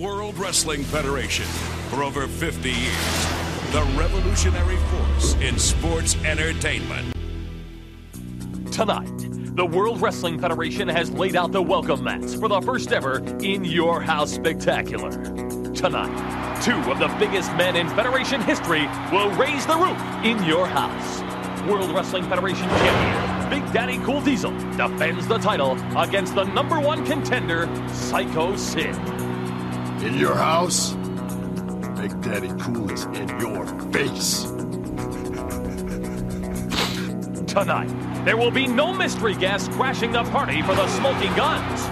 World Wrestling Federation for over 50 years. The revolutionary force in sports entertainment. Tonight, the World Wrestling Federation has laid out the welcome mats for the first ever In Your House Spectacular. Tonight, two of the biggest men in Federation history will raise the roof in your house. World Wrestling Federation champion Big Daddy Cool Diesel defends the title against the number one contender, Psycho Sid. In your house, Big Daddy Cool is in your face. Tonight, there will be no mystery guests crashing the party for the Smoking Guns.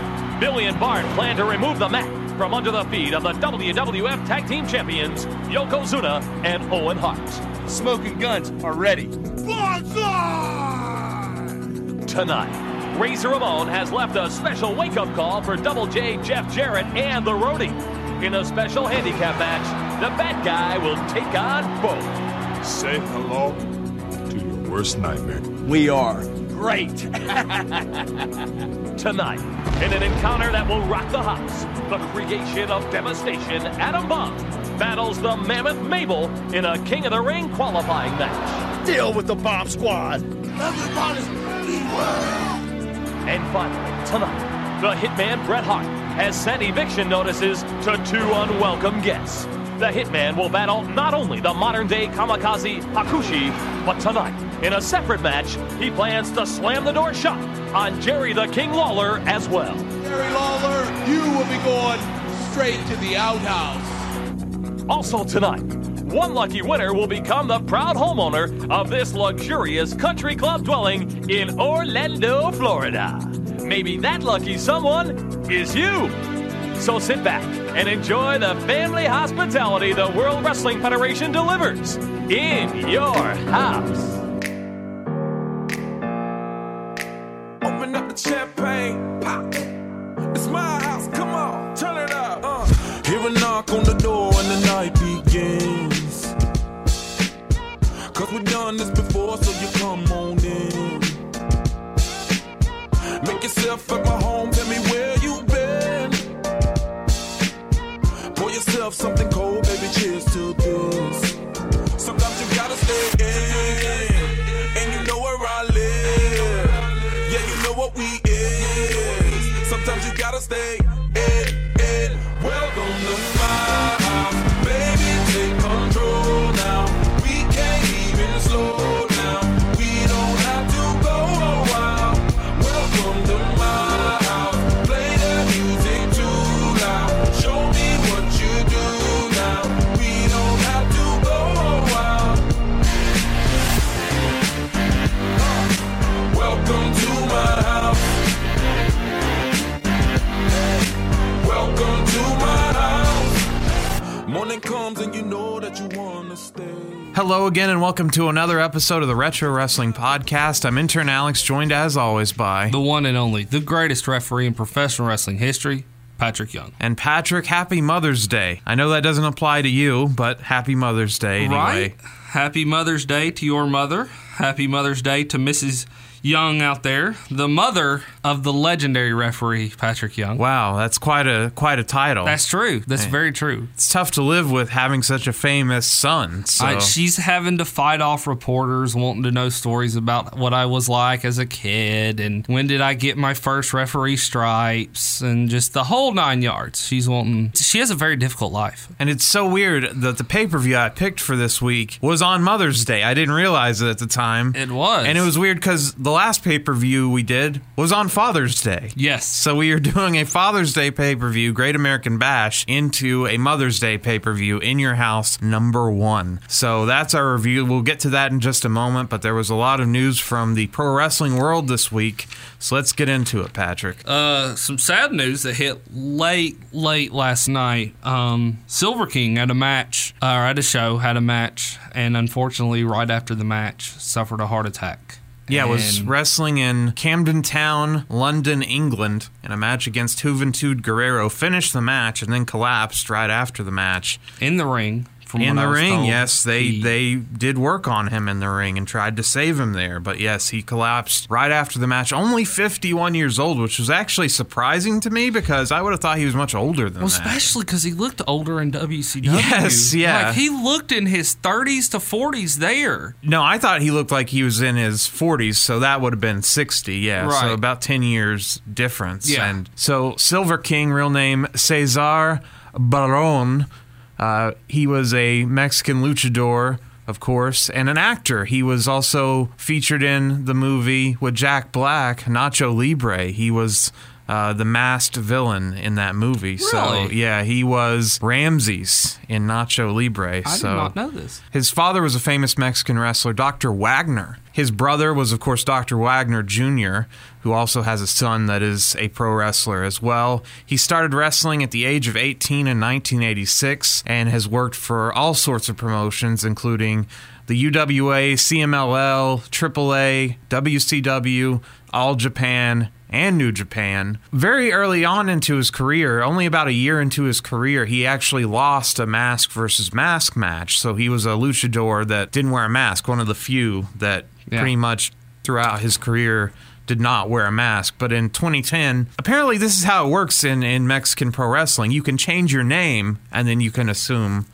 Billy and Bart plan to remove the mat from under the feet of the WWF Tag Team Champions, Yokozuna and Owen Hart. Smoking Guns are ready. Tonight, Razor Ramon has left a special wake-up call for Double J, Jeff Jarrett, and the Roadie. In a special handicap match, the bad guy will take on both. Say hello to your worst nightmare. We are great. Tonight, in an encounter that will rock the house, the creation of devastation, Adam Bomb battles the Mammoth Mabel in a King of the Ring qualifying match. Deal with the bomb squad. And finally, tonight, the hitman Bret Hart has sent eviction notices to two unwelcome guests. The hitman will battle not only the modern day kamikaze Hakushi, but tonight, in a separate match, he plans to slam the door shut on Jerry the King Lawler as well. Jerry Lawler, you will be going straight to the outhouse. Also tonight, one lucky winner will become the proud homeowner of this luxurious country club dwelling in Orlando, Florida. Maybe that lucky someone is you. So sit back and enjoy the family hospitality the World Wrestling Federation delivers in your house. Open up the champagne, pop. It's my house, come on, turn it up. Uh. Hear a knock on the door and the night begins. Cause we've done this before, so you come on in. Make yourself at my home, tell me yourself something cold, baby, cheers to this. Sometimes you gotta stay in, and you know where I live. Yeah, you know what we is. Sometimes you gotta stay Hello again, and welcome to another episode of the Retro Wrestling Podcast. I'm intern Alex, joined as always by the one and only, the greatest referee in professional wrestling history, Patrick Young. and Patrick. Happy Mother's Day. I know that doesn't apply to you, but Happy Mother's Day anyway. Right? Happy Mother's Day to your mother. Happy Mother's Day to Mrs. Young out there, the mother of the legendary referee Patrick Young. Wow, that's quite a quite a title. That's true. That's very true. it's tough to live with having such a famous son. So I- she's having to fight off reporters wanting to know stories about what I was like as a kid and when did I get my first referee stripes and just the whole nine yards. She's wanting. She has a very difficult life. And it's so weird that the pay per view I picked for this week was on Mother's Day. I didn't realize it at the time. It was. And it was weird because the last pay per view we did was on Father's Day. Yes. So we are doing a Father's Day pay per view, Great American Bash, into a Mother's Day pay per view in your house, number one. So that's our review. We'll get to that in just a moment, but there was a lot of news from the pro wrestling world this week. So let's get into it, Patrick. Uh, some sad news that hit late, late last night. Um, Silver King had a match, or at a show, had a match, and unfortunately, right after the match, suffered a heart attack. Yeah, was wrestling in Camden Town, London, England, in a match against Juventud Guerrero. Finished the match and then collapsed right after the match. in the ring From in the ring, told. yes, they He- they did work on him in the ring and tried to save him there, but yes, he collapsed right after the match. Only 51 years old, which was actually surprising to me because I would have thought he was much older than Well, that. especially because he looked older in WCW. Yes, yeah. Like he looked in his 30s to 40s there. No, I thought he looked like he was in his 40s, so that would have been 60. Yeah, Right. so about 10 years difference. Yeah. And so Silver King, real name Cesar Barron. Uh, he was a Mexican luchador, of course, and an actor. He was also featured in the movie with Jack Black, Nacho Libre. He was uh, the masked villain in that movie. So Really? yeah, he was Ramses in Nacho Libre. I so did not know this. his father was a famous Mexican wrestler, Dr. Wagner. His brother was, of course, Dr. Wagner Jr., who also has a son that is a pro wrestler as well. He started wrestling at the age of 18 in 1986 and has worked for all sorts of promotions, including the UWA, CMLL, AAA, WCW, All Japan, and New Japan. Very early on into his career, only about a year into his career, he actually lost a mask versus mask match. So he was a luchador that didn't wear a mask, one of the few that Yeah. pretty much throughout his career did not wear a mask. But in 2010, apparently this is how it works in, in Mexican pro wrestling. You can change your name and then you can assume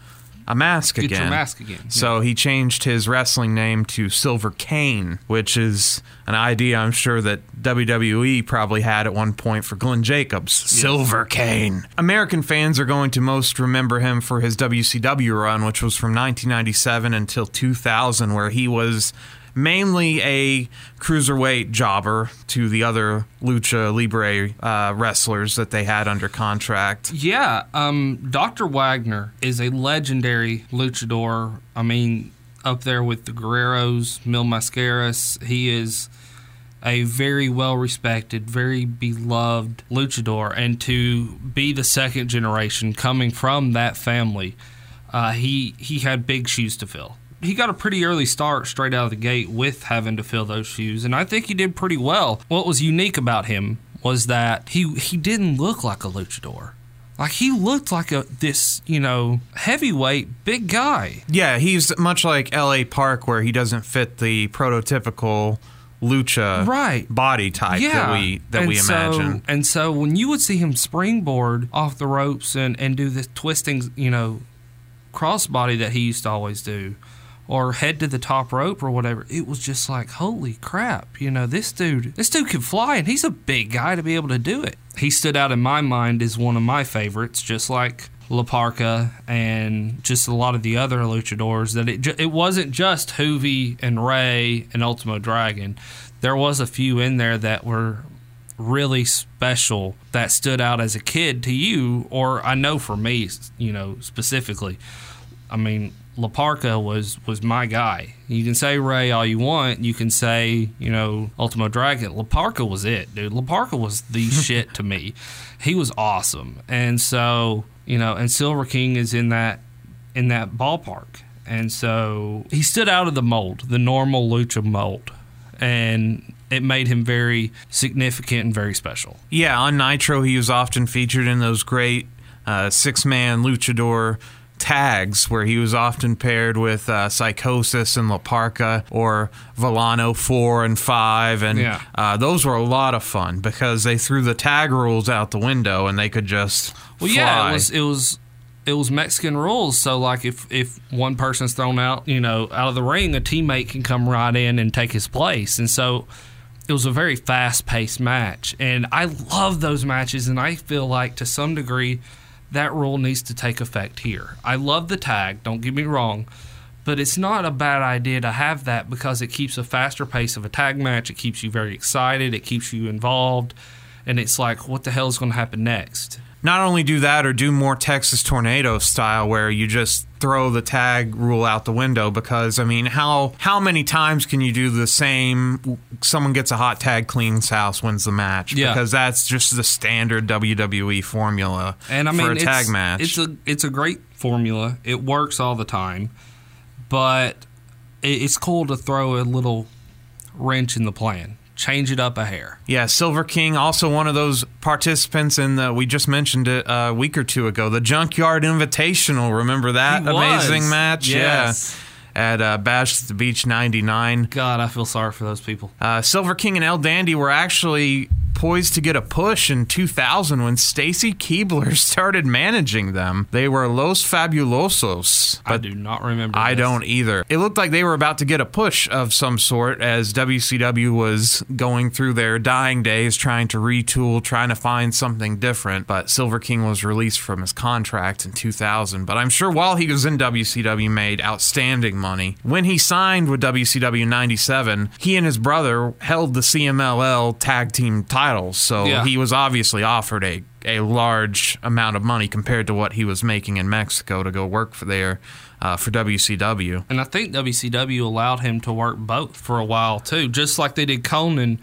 a mask Get again. your mask again, So he changed his wrestling name to Silver Kane, which is an idea I'm sure that WWE probably had at one point for Glenn Jacobs. Silver Kane. American fans are going to most remember him for his WCW run, which was from 1997 until 2000, where he was mainly a cruiserweight jobber to the other lucha libre uh, wrestlers that they had under contract. Yeah, um, Dr. Wagner is a legendary luchador. I mean, up there with the Guerreros, Mil Mascaras. He is a very well respected, very beloved luchador. And to be the second generation coming from that family, uh, he, he had big shoes to fill. He got a pretty early start straight out of the gate with having to fill those shoes, and I think he did pretty well. What was unique about him was that he he didn't look like a luchador. Like he looked like a this, you know, heavyweight big guy. Yeah, he's much like L.A. Park, where he doesn't fit the prototypical lucha Right. body type that we that and we so, imagine. And so when you would see him springboard off the ropes and, and do the twisting, you know, crossbody that he used to always do, or head to the top rope or whatever, it was just like, holy crap, you know, this dude, this dude can fly, and he's a big guy to be able to do it. He stood out in my mind as one of my favorites, just like La Parca and just a lot of the other luchadors. That it ju- it wasn't just Juvi and Rey and Ultimo Dragon. There was a few in there that were really special that stood out as a kid to you, or I know for me, you know, specifically. I mean, La Parca was was my guy. You can say Rey all you want. You can say you know Ultimo Dragon. La Parca was it, dude. La Parca was the shit to me. He was awesome, and so you know, and Silver King is in that in that ballpark, and so he stood out of the mold, the normal lucha mold, and it made him very significant and very special. Yeah, on Nitro, he was often featured in those great uh, six man luchador tags where he was often paired with uh, Psychosis and La Parca or Villano 4 and 5. And Yeah. uh, those were a lot of fun because they threw the tag rules out the window and they could just. Well, yeah, it was it was it was Mexican rules. So like if if one person's thrown out, you know, out of the ring, a teammate can come right in and take his place. And so it was a very fast paced match, and I love those matches. And I feel like to some degree that rule needs to take effect here. I love the tag. Don't get me wrong. But it's not a bad idea to have that because it keeps a faster pace of a tag match. It keeps you very excited. It keeps you involved. And it's like, what the hell is going to happen next? Not only do that or do more Texas tornado style where you just throw the tag rule out the window because I mean how how many times can you do the same someone gets a hot tag cleans house wins the match Yeah. because that's just the standard WWE formula and I mean for a tag match. It's a it's a great formula. It works all the time, but it's cool to throw a little wrench in the plan change it up a hair. Yeah, Silver King, also one of those participants in the, we just mentioned it a week or two ago, the Junkyard Invitational. Remember that He was. amazing match? Yes. Yeah. At uh, Bash at the Beach 99. God, I feel sorry for those people. Uh, Silver King and El Dandy were actually poised to get a push in 2000 when Stacy Keibler started managing them. They were Los Fabulosos. I do not remember. I this. don't either. It looked like they were about to get a push of some sort as WCW was going through their dying days, trying to retool, trying to find something different. But Silver King was released from his contract in 2000. But I'm sure while he was in WCW, made outstanding money. When he signed with WCW 97, he and his brother held the CMLL tag team titles. So Yeah. he was obviously offered a a large amount of money compared to what he was making in Mexico to go work for there uh, for WCW. And I think WCW allowed him to work both for a while too, just like they did Konnan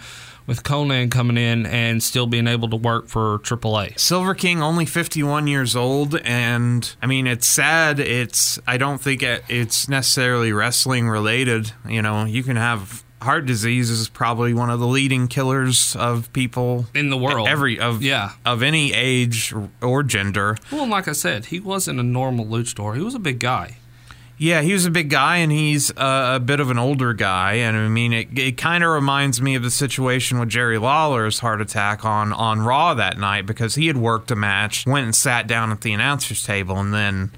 with Konnan coming in and still being able to work for AAA. Silver King only 51 years old and I mean it's sad it's I don't think it, it's necessarily wrestling related you know you can have heart disease is probably one of the leading killers of people In the world. every of Yeah. of any age or gender Well, and like I said, he wasn't a normal luchador. He was a big guy. Yeah, he was a big guy, and he's a, a bit of an older guy. And I mean, it, it kind of reminds me of the situation with Jerry Lawler's heart attack on on Raw that night because he had worked a match, went and sat down at the announcers table, and then.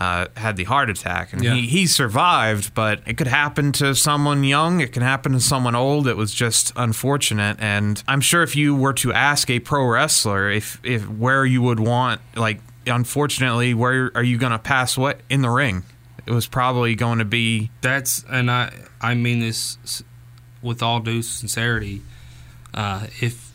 Uh, had the heart attack and Yeah. he, he survived, but it could happen to someone young. It can happen to someone old. It was just unfortunate, and I'm sure if you were to ask a pro wrestler if if where you would want, like, unfortunately, where are you going to pass what in the ring? It was probably going to be That's and I I mean this with all due sincerity. Uh, if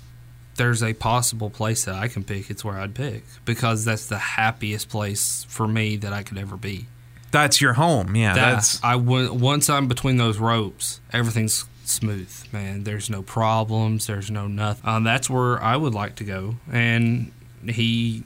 there's a possible place that I can pick, it's where I'd pick because that's the happiest place for me that I could ever be. that's your home. Yeah, That- that's I w- once I'm between those ropes, everything's smooth, man. There's no problems. There's no nothing. Um, that's where I would like to go, and he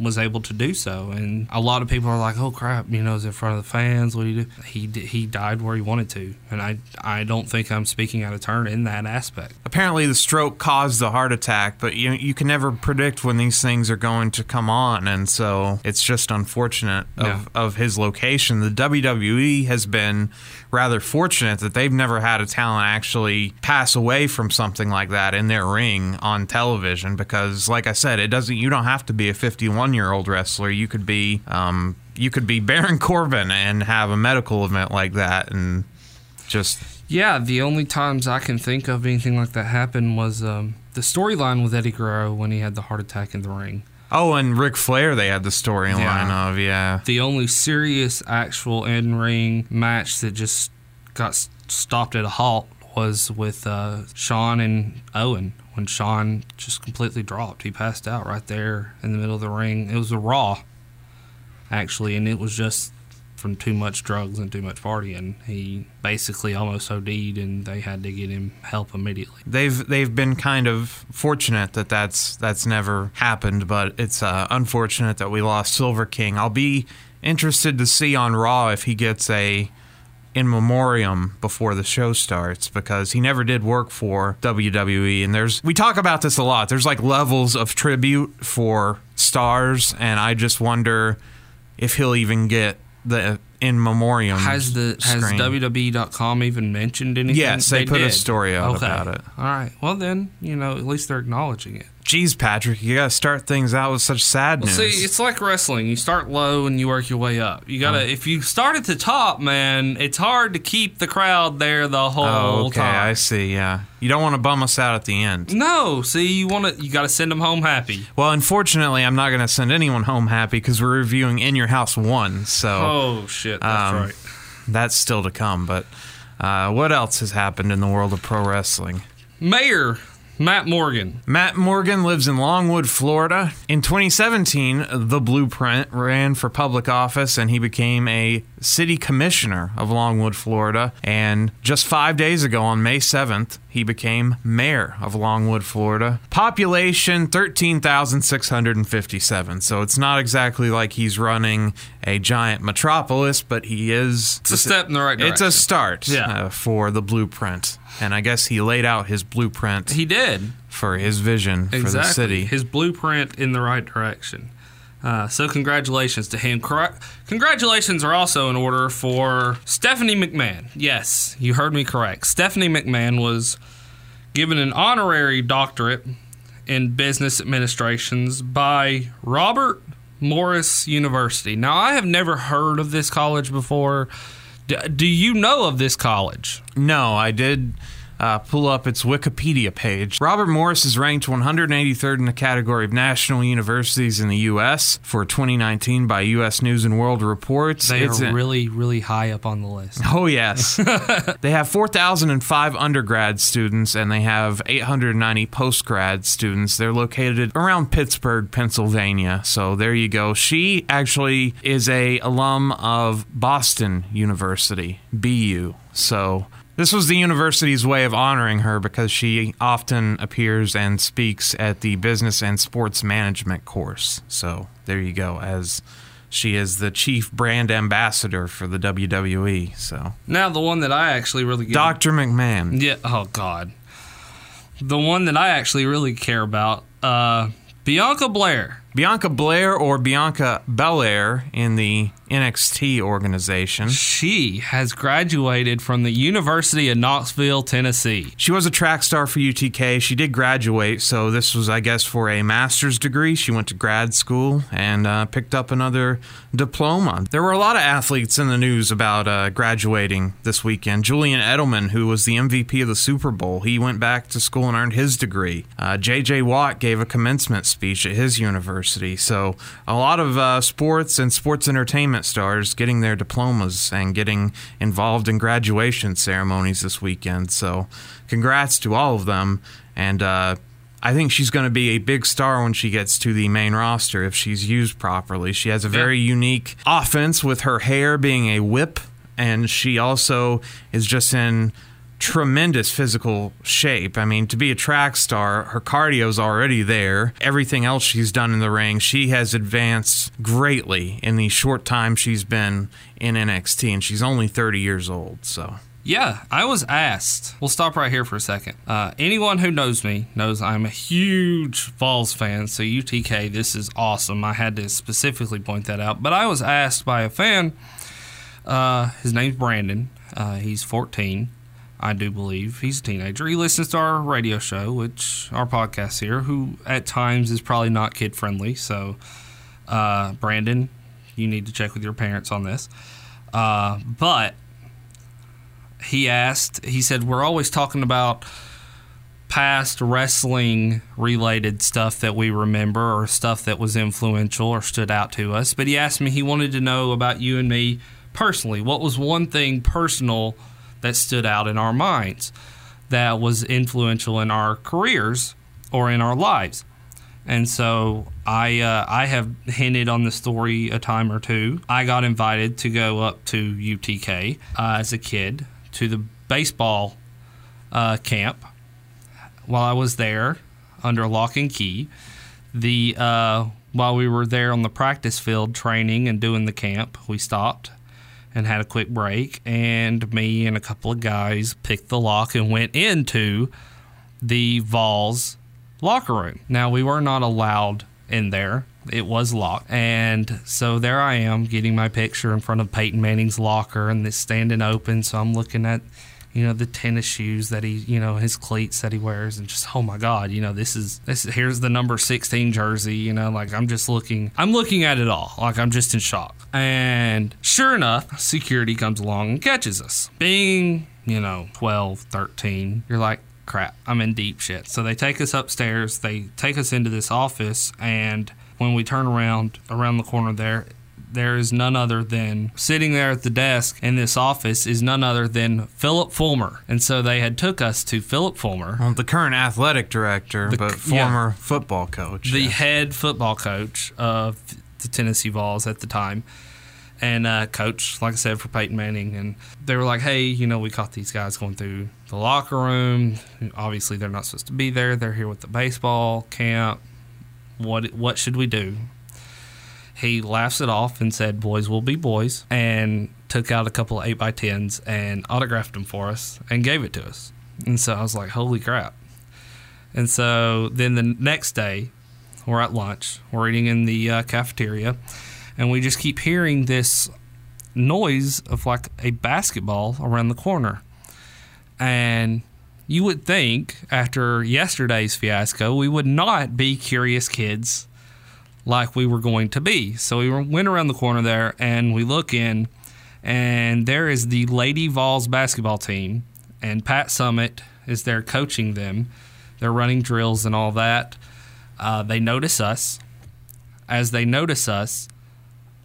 was able to do so. And a lot of people are like, "Oh crap, you know, is in front of the fans. What do you do?" He he died where he wanted to, and I I don't think I'm speaking out of turn in that aspect. apparently the stroke caused the heart attack, but you you can never predict when these things are going to come on, and so it's just unfortunate of, Yeah. of his location. The WWE has been rather fortunate that they've never had a talent actually pass away from something like that in their ring on television because, like I said, it doesn't. You don't have to be a 51 year old wrestler. You could be. Um, you could be Baron Corbin and have a medical event like that, and just Yeah, the only times I can think of anything like that happen was um, the storyline with Eddie Guerrero when he had the heart attack in the ring. Oh, and Ric Flair, they had the storyline Yeah. of, yeah. the only serious actual in ring match that just got stopped at a halt was with uh, Shawn and Owen when Shawn just completely dropped. He passed out right there in the middle of the ring. It was a Raw, actually, and it was just from too much drugs and too much partying. He basically almost OD'd, and they had to get him help immediately. They've they've been kind of fortunate that that's that's never happened, but it's uh, unfortunate that we lost Silver King. I'll be interested to see on Raw if he gets a in memoriam before the show starts because he never did work for WWE and there's we talk about this a lot. There's like levels of tribute for stars and I just wonder if he'll even get the in memoriam. Has the has screen. WWE.com even mentioned anything? Yes, they put a story out about it. All right. Well, then you know at least they're acknowledging it. Jeez, Patrick, you gotta start things out with such sad Well, see, it's like wrestling. You start low and you work your way up. You gotta. Oh. If you start at the top, man, it's hard to keep the crowd there the whole oh, okay, time. I see. Yeah, you don't want to bum us out at the end. No, see, you want to. You got to send them home happy. Well, unfortunately, I'm not gonna send anyone home happy because we're reviewing In Your House one, so Oh shit, that's Um, right. that's still to come. But uh, what else has happened in the world of pro wrestling? Mayor Matt Morgan. Matt Morgan lives in Longwood, Florida. In 2017, The Blueprint ran for public office and he became a city commissioner of Longwood, Florida. And just five days ago, on May 7th, he became mayor of Longwood, Florida. Population 13,657. So it's not exactly like he's running a giant metropolis, but he is. It's a step in the right direction. It's a start Yeah. uh, for The Blueprint. And I guess he laid out his blueprint He did. for his vision for exactly. the city. His blueprint in the right direction. Uh, so congratulations to him. Cor- Congratulations are also in order for Stephanie McMahon. Yes, you heard me correct. Stephanie McMahon was given an honorary doctorate in business administrations by Robert Morris University. Now, I have never heard of this college before. Do you know of this college? No, I did uh, pull up its Wikipedia page. Robert Morris is ranked 183rd in the category of national universities in the U.S. for 2019 by U.S. News and World Reports. They It's are a- really, really high up on the list. Oh, yes. they have 4,005 undergrad students and they have 890 postgrad students. They're located around Pittsburgh, Pennsylvania. So there you go. She actually is a alum of Boston University, BU. So this was the university's way of honoring her because she often appears and speaks at the business and sports management course. So there you go as she is the chief brand ambassador for the WWE. So Now, the one that I actually really give Dr. McMahon. Yeah. Oh God. The one that I actually really care about, uh, Bianca Blair. Bianca Blair or Bianca Belair in the NXT organization. She has graduated from the University of Knoxville, Tennessee. She was a track star for UTK. She did graduate, so this was, I guess, for a master's degree. She went to grad school and uh, picked up another diploma. There were a lot of athletes in the news about uh, graduating this weekend. Julian Edelman, who was the MVP of the Super Bowl, he went back to school and earned his degree. Uh, J.J. Watt gave a commencement speech at his university. So a lot of uh, sports and sports entertainment stars getting their diplomas and getting involved in graduation ceremonies this weekend. So congrats to all of them. And uh, I think she's going to be a big star when she gets to the main roster if she's used properly. She has a very unique offense with her hair being a whip, and she also is just in tremendous physical shape. I mean, to be a track star, her cardio's already there. Everything else she's done in the ring, she has advanced greatly in the short time she's been in NXT, and she's only 30 years old. So. Yeah, I was asked. We'll stop right here for a second. Uh, anyone who knows me knows I'm a huge Vols fan, so UTK, this is awesome. I had to specifically point that out. But I was asked by a fan, uh, his name's Brandon. Uh, he's 14, I do believe. He's a teenager. He listens to our radio show, which our podcast here, who at times is probably not kid friendly. So, uh, Brandon, you need to check with your parents on this. Uh, but he asked, he said, We're always talking about past wrestling related stuff that we remember or stuff that was influential or stood out to us. But he asked me, he wanted to know about you and me personally. What was one thing personal that stood out in our minds that was influential in our careers or in our lives? And so I uh, I have hinted on the story a time or two. I got invited to go up to UTK uh, as a kid to the baseball uh, camp. While I was there under lock and key, the uh, while we were there on the practice field training and doing the camp, we stopped and had a quick break, and me and a couple of guys picked the lock and went into the Vols locker room. Now we were not allowed in there. It was locked. And so there I am getting my picture in front of Peyton Manning's locker and it's standing open. So I'm looking at, you know, the tennis shoes that he, you know, his cleats that he wears and just, oh my God, you know, this is, this here's the number 16 jersey, you know, like I'm just looking, I'm looking at it all. Like I'm just in shock. And sure enough, security comes along and catches us. Being, you know, 12, 13, you're like, crap, I'm in deep shit. So they take us upstairs, they take us into this office, and when we turn around around the corner there, there is none other than sitting there at the desk in this office is none other than Phillip Fulmer. And so they had took us to Phillip Fulmer, Well, the current athletic director, The- but yeah. former football coach. the yeah. head football coach of the Tennessee Vols at the time. And uh, coach, like I said, for Peyton Manning, and they were like, "Hey, you know, we caught these guys going through the locker room. Obviously, they're not supposed to be there. They're here with the baseball camp. What what should we do?" He laughs it off and said, "Boys will be boys," and took out a couple of eight by tens and autographed them for us and gave it to us. And so I was like, holy crap. And so then the next day, we're at lunch, we're eating in the uh, cafeteria, and we just keep hearing this noise of like a basketball around the corner. And you would think after yesterday's fiasco, we would not be curious kids like we were going to be. So we went around the corner there and we look in, and there is the Lady Vols basketball team, and Pat Summitt is there coaching them. They're running drills and all that. Uh, they notice us. As they notice us,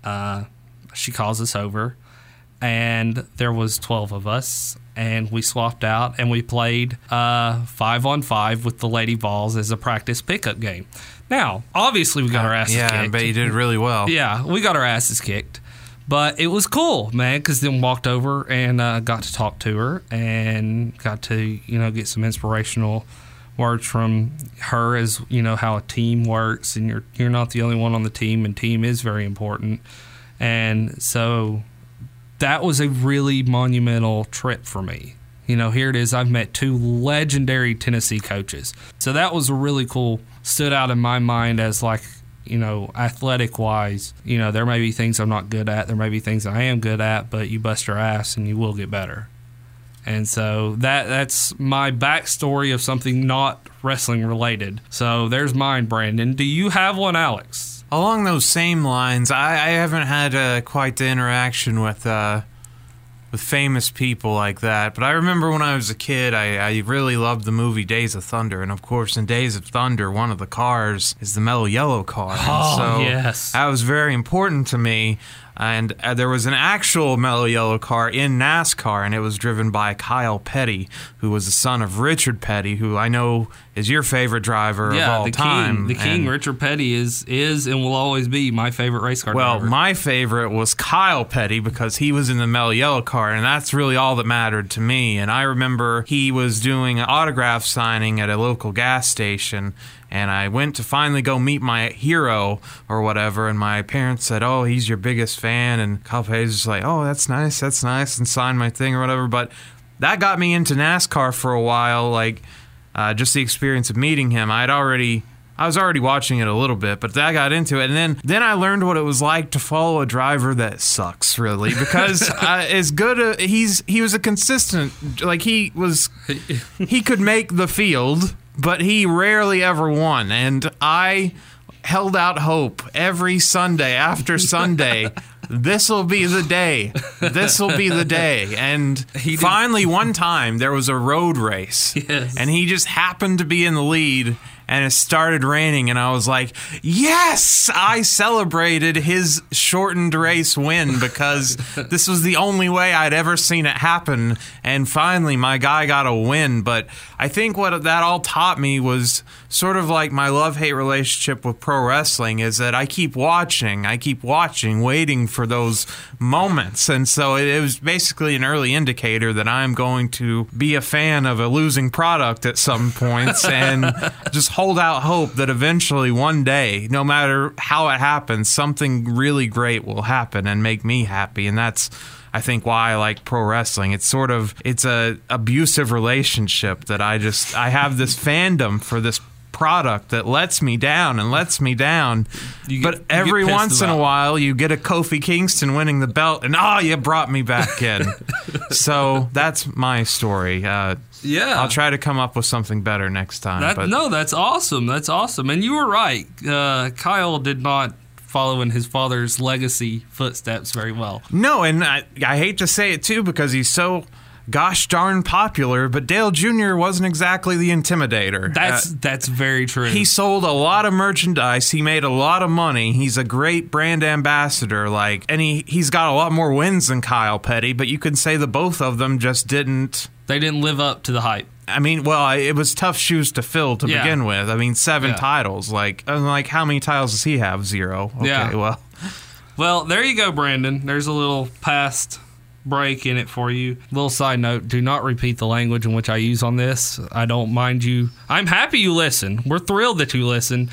uh, she calls us over, and there was twelve of us, and we swapped out and we played uh, five on five with the Lady Vols as a practice pickup game. Now, obviously, we got our asses yeah, kicked. but you did really well. Yeah, we got our asses kicked. But it was cool, man, because then walked over and uh, got to talk to her and got to, you know, get some inspirational words from her as, you know, how a team works and you're you're not the only one on the team and team is very important. And so that was a really monumental trip for me. You know, here it is. I've met two legendary Tennessee coaches. So that was a really cool, stood out in my mind as like, you know, athletic wise, you know, there may be things I'm not good at. There may be things I am good at, but you bust your ass and you will get better. And so that that's my backstory of something not wrestling related. So there's mine, Brandon. Do you have one, Alex? Along those same lines, I, I haven't had uh, quite the interaction with uh, with famous people like that. But I remember when I was a kid, I, I really loved the movie Days of Thunder, and of course, in Days of Thunder, one of the cars is the Mellow Yellow car. And Oh, so yes. that was very important to me. And uh, there was an actual Mellow Yellow car in NASCAR, and it was driven by Kyle Petty, who was the son of Richard Petty, who I know is your favorite driver of all the time. king, the king, And- Richard Petty is is and will always be my favorite race car well, driver. my favorite was Kyle Petty because he was in the Mel Yellow car, and that's really all that mattered to me. And I remember he was doing an autograph signing at a local gas station, and I went to finally go meet my hero or whatever, and my parents said, "Oh, he's your biggest fan," and Kyle just like, "Oh, that's nice, that's nice," and signed my thing or whatever. But that got me into NASCAR for a while, like uh, just the experience of meeting him. I'd already. I was already watching it a little bit, but I got into it, and then then I learned what it was like to follow a driver that sucks, really, because uh, as good a, he's he was a consistent like he was he could make the field, but he rarely ever won, and I held out hope every Sunday after Sunday. This will be the day. This will be the day. And finally, one time there was a road race, Yes. and he just happened to be in the lead. And it started raining, and I was like, "Yes!" I celebrated his shortened race win because this was the only way I'd ever seen it happen. And finally, my guy got a win. But I think what that all taught me was sort of like my love hate relationship with pro wrestling is that I keep watching, I keep watching, waiting for those moments. And so it, it was basically an early indicator that I'm going to be a fan of a losing product at some points and just hold out hope that eventually one day, no matter how it happens, something really great will happen and make me happy. And that's I think why I like pro wrestling. It's sort of it's a abusive relationship that I just I have this fandom for this product that lets me down and lets me down. Get- but every once in a while you get a Kofi Kingston winning the belt and oh you brought me back in. so that's my story. Uh, yeah, I'll try to come up with something better next time. That, but no, that's awesome. That's awesome. And you were right. Uh, Kyle did not follow in his father's legacy footsteps very well. No, and I, I hate to say it too because he's so gosh darn popular, but Dale Jr. wasn't exactly the intimidator. That's Uh, that's very true. he sold a lot of merchandise. He made a lot of money. He's a great brand ambassador. Like, and he he's got a lot more wins than Kyle Petty. But you can say the both of them just didn't. They didn't live up to the hype. I mean, well, it was tough shoes to fill to Yeah. begin with. I mean, seven Yeah. titles. Like, I'm like, how many titles does he have? Zero. Okay, Yeah. well, Well, there you go, Brandon. There's a little past break in it for you. Little side note: Do not repeat the language in which I use on this. I don't mind you. I'm happy you listen. We're thrilled that you listen.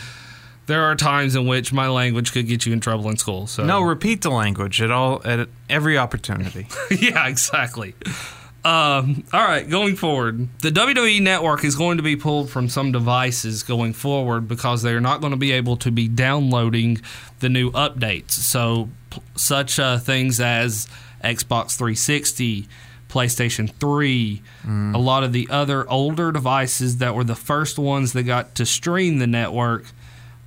There are times in which my language could get you in trouble in school. So no, repeat the language at all at every opportunity. yeah, exactly. Um, all right, going forward, the WWE network is going to be pulled from some devices going forward because they're not going to be able to be downloading the new updates. So, p- such uh, things as Xbox 360, PlayStation 3, a lot of the other older devices that were the first ones that got to stream the network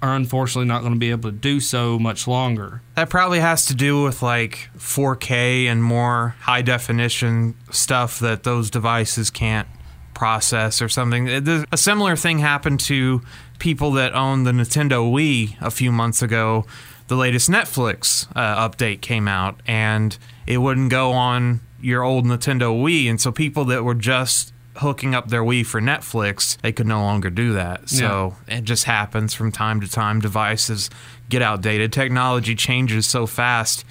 are unfortunately not going to be able to do so much longer. That probably has to do with like 4K and more high definition stuff that those devices can't process or something. A similar thing happened to people that own the Nintendo Wii a few months ago. The latest Netflix uh, update came out and it wouldn't go on your old Nintendo Wii. And so people that were just hooking up their Wii for Netflix, they could no longer do that. So it just happens from time to time. Devices get outdated. Technology changes so fast.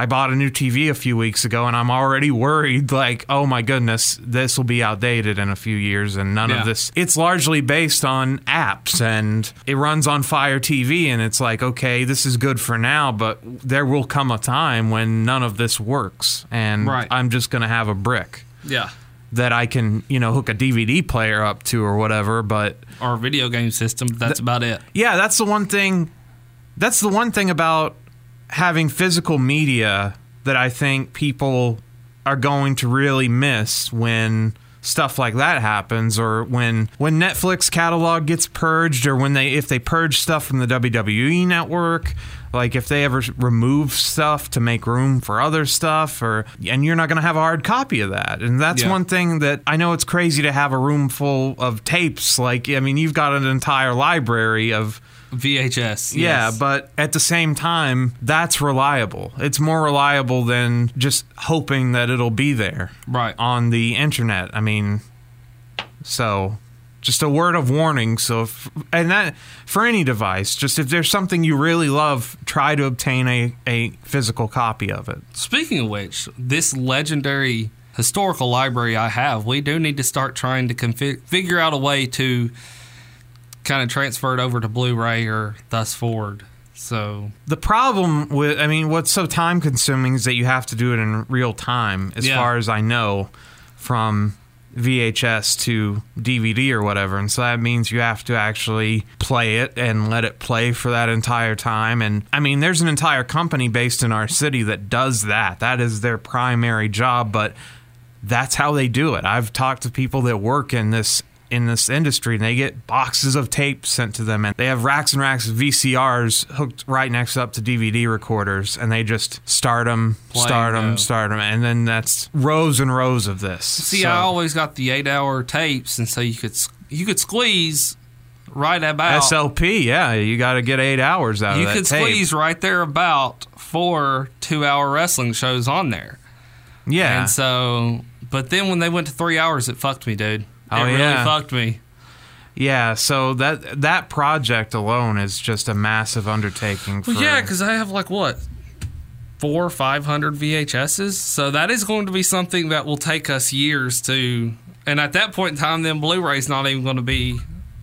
I bought a new TV a few weeks ago and I'm already worried like, oh my goodness, this will be outdated in a few years and none Yeah. of this. It's largely based on apps and it runs on Fire TV and it's like, okay, this is good for now, but there will come a time when none of this works and Right. I'm just going to have a brick Yeah. That I can, you know, hook a DVD player up to or whatever. But Or a video game system. That's about it. yeah, that's the one thing. That's the one thing about having physical media that I think people are going to really miss when stuff like that happens or when when Netflix catalog gets purged or when they if they purge stuff from the WWE network like if they ever remove stuff to make room for other stuff or and you're not going to have a hard copy of that and that's Yeah. one thing that I know it's crazy to have a room full of tapes like I mean you've got an entire library of VHS. yeah, yes. but at the same time, that's reliable. It's more reliable than just hoping that it'll be there Right. on the internet. I mean, so just a word of warning. So, if, and that for any device, just if there's something you really love, try to obtain a, a physical copy of it. Speaking of which, this legendary historical library I have, we do need to start trying to config- figure out a way to kind of transfer it over to Blu-ray or thus forward. So The problem with, I mean, what's so time consuming is that you have to do it in real time, as Yeah. far as I know, from VHS to DVD or whatever. And so that means you have to actually play it and let it play for that entire time. And I mean, there's an entire company based in our city that does that. That is their primary job, but that's how they do it. I've talked to people that work in this in this industry and they get boxes of tape sent to them and they have racks and racks of VCRs hooked right next up to DVD recorders and they just start them, Play start them, start them and then that's rows and rows of this. see, So- I always got the eight-hour tapes, and so you could you could squeeze right about SLP, yeah, you got to get 8 hours out you of that could tape. squeeze right there about four two-hour wrestling shows on there. yeah. And so, but then when they went to three hours, it fucked me, dude. Oh, it really yeah. fucked me. yeah, so that that project alone is just a massive undertaking for Well, yeah, because I have like what four or five hundred VHSs, so that is going to be something that will take us years to. And at that point in time, then Blu-ray's not even going to be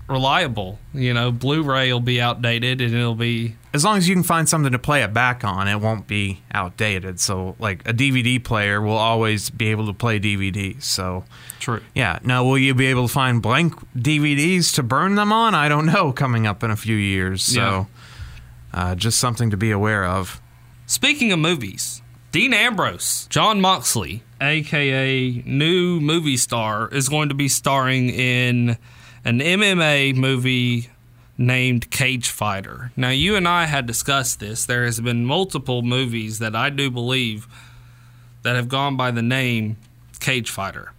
reliable. You know, Blu-ray will be outdated, and it'll be as long as you can find something to play it back on, it won't be outdated. So, like a DVD player will always be able to play DVDs. So, true. yeah. Now, will you be able to find blank DVDs to burn them on? I don't know. Coming up in a few years. So, uh, just something to be aware of. Speaking of movies, Dean Ambrose, Jon Moxley, aka new movie star, is going to be starring in an MMA movie named Cage Fighter. Now, you and I had discussed this. There has been multiple movies that I do believe that have gone by the name Cage Fighter.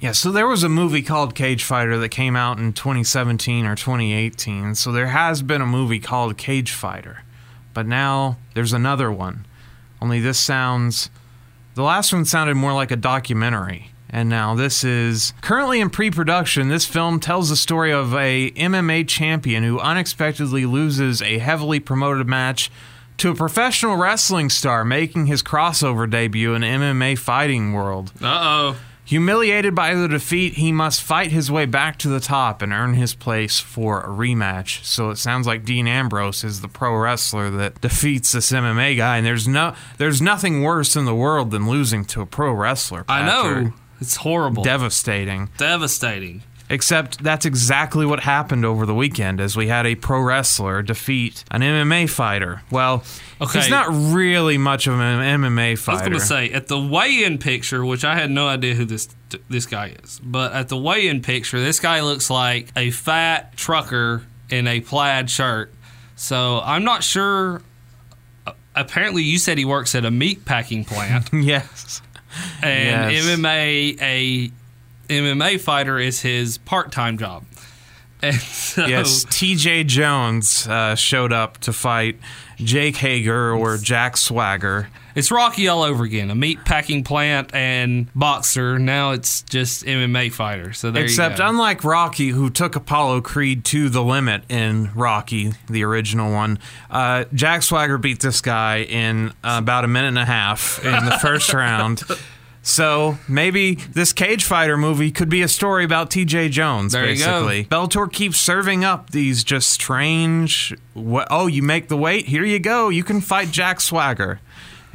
Yeah, so there was a movie called Cage Fighter that came out in 2017 or 2018. So there has been a movie called Cage Fighter. But now there's another one. Only this sounds. The last one sounded more like a documentary. And now this is currently in pre production. This film tells the story of a MMA champion who unexpectedly loses a heavily promoted match to a professional wrestling star making his crossover debut in MMA fighting world. Uh oh. Humiliated by the defeat, he must fight his way back to the top and earn his place for a rematch. So it sounds like Dean Ambrose is the pro wrestler that defeats this MMA guy, and there's no there's nothing worse in the world than losing to a pro wrestler. I know. It's horrible. Devastating. Devastating. Except that's exactly what happened over the weekend as we had a pro wrestler defeat an MMA fighter. Well, Okay. he's not really much of an MMA fighter. I was going to say at the weigh-in picture, which I had no idea who this this guy is, but at the weigh-in picture, this guy looks like a fat trucker in a plaid shirt. So I'm not sure. uh, Apparently, you said he works at a meat packing plant, yes. And Yes. MMA a MMA fighter is his part-time job. And so, Yes, TJ Jones uh, showed up to fight Jake Hager or Jack Swagger. It's Rocky all over again. A meat packing plant and boxer. Now it's just MMA fighter. So Except unlike Rocky, who took Apollo Creed to the limit in Rocky, the original one, uh, Jack Swagger beat this guy in uh, about a minute and a half in the first round. So maybe this cage fighter movie could be a story about T.J. Jones. There you go. basically, Bellator keeps serving up these just strange. wha- Oh, you make the weight. Here you go. You can fight Jack Swagger.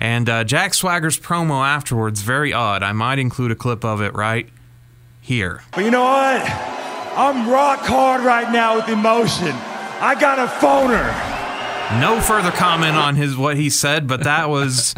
And uh, Jack Swagger's promo afterwards very odd. I might include a clip of it right here. But you know what? I'm rock hard right now with emotion. I got a phoner. No further comment on his what he said, but that was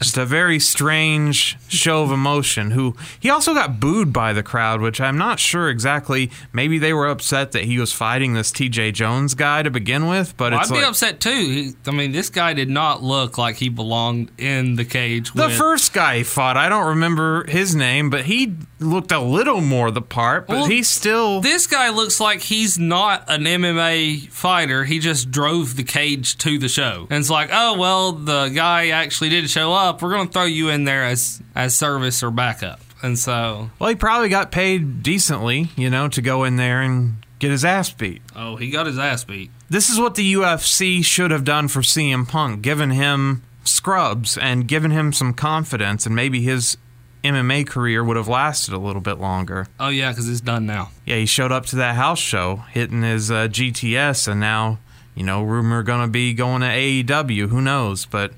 just a very strange show of emotion. Who he also got booed by the crowd, which I'm not sure exactly. Maybe they were upset that he was fighting this T.J. Jones guy to begin with, but Well, it's I'd be like upset too. He, I mean, this guy did not look like he belonged in the cage. the with, first guy he fought. I don't remember his name, but he looked a little more the part. But Well, he's still This guy looks like he's not an MMA fighter. He just drove the cage to the show, and it's like, oh well, the guy actually did show up. We're going to throw you in there as as service or backup. And so, well, he probably got paid decently, you know, to go in there and get his ass beat. oh, he got his ass beat. This is what the UFC should have done for CM Punk, given him scrubs and given him some confidence, and maybe his MMA career would have lasted a little bit longer. Oh yeah, because it's done now. Yeah, he showed up to that house show, hitting his uh, GTS, and now, you know, rumor gonna be going to AEW. Who knows? But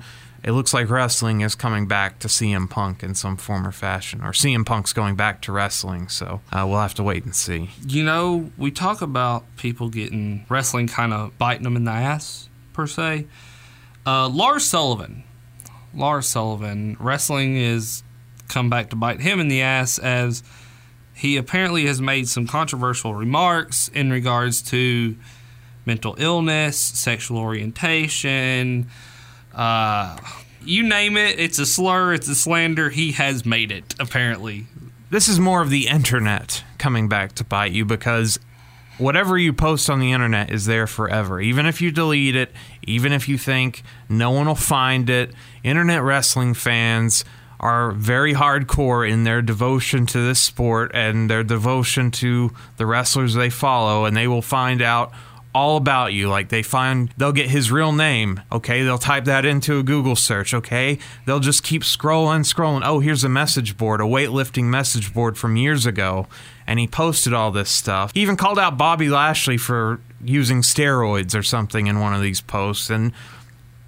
it looks like wrestling is coming back to CM Punk in some form or fashion, or CM Punk's going back to wrestling. So uh, we'll have to wait and see. You know, we talk about people getting wrestling kind of biting them in the ass, per se. Uh, Lars Sullivan. Lars Sullivan. Wrestling is come back to bite him in the ass as he apparently has made some controversial remarks in regards to mental illness, sexual orientation, uh, you name it. It's a slur, it's a slander. He has made it, apparently. this is more of the internet coming back to bite you because whatever you post on the internet is there forever. Even if you delete it, even if you think no one will find it, internet wrestling fans are very hardcore in their devotion to this sport and their devotion to the wrestlers they follow, and they will find out all about you. Like they find they'll get his real name. Okay, they'll type that into a Google search. Okay, they'll just keep scrolling, scrolling. Oh, here's a message board, a weightlifting message board from years ago, and he posted all this stuff. He even called out Bobby Lashley for using steroids or something in one of these posts, and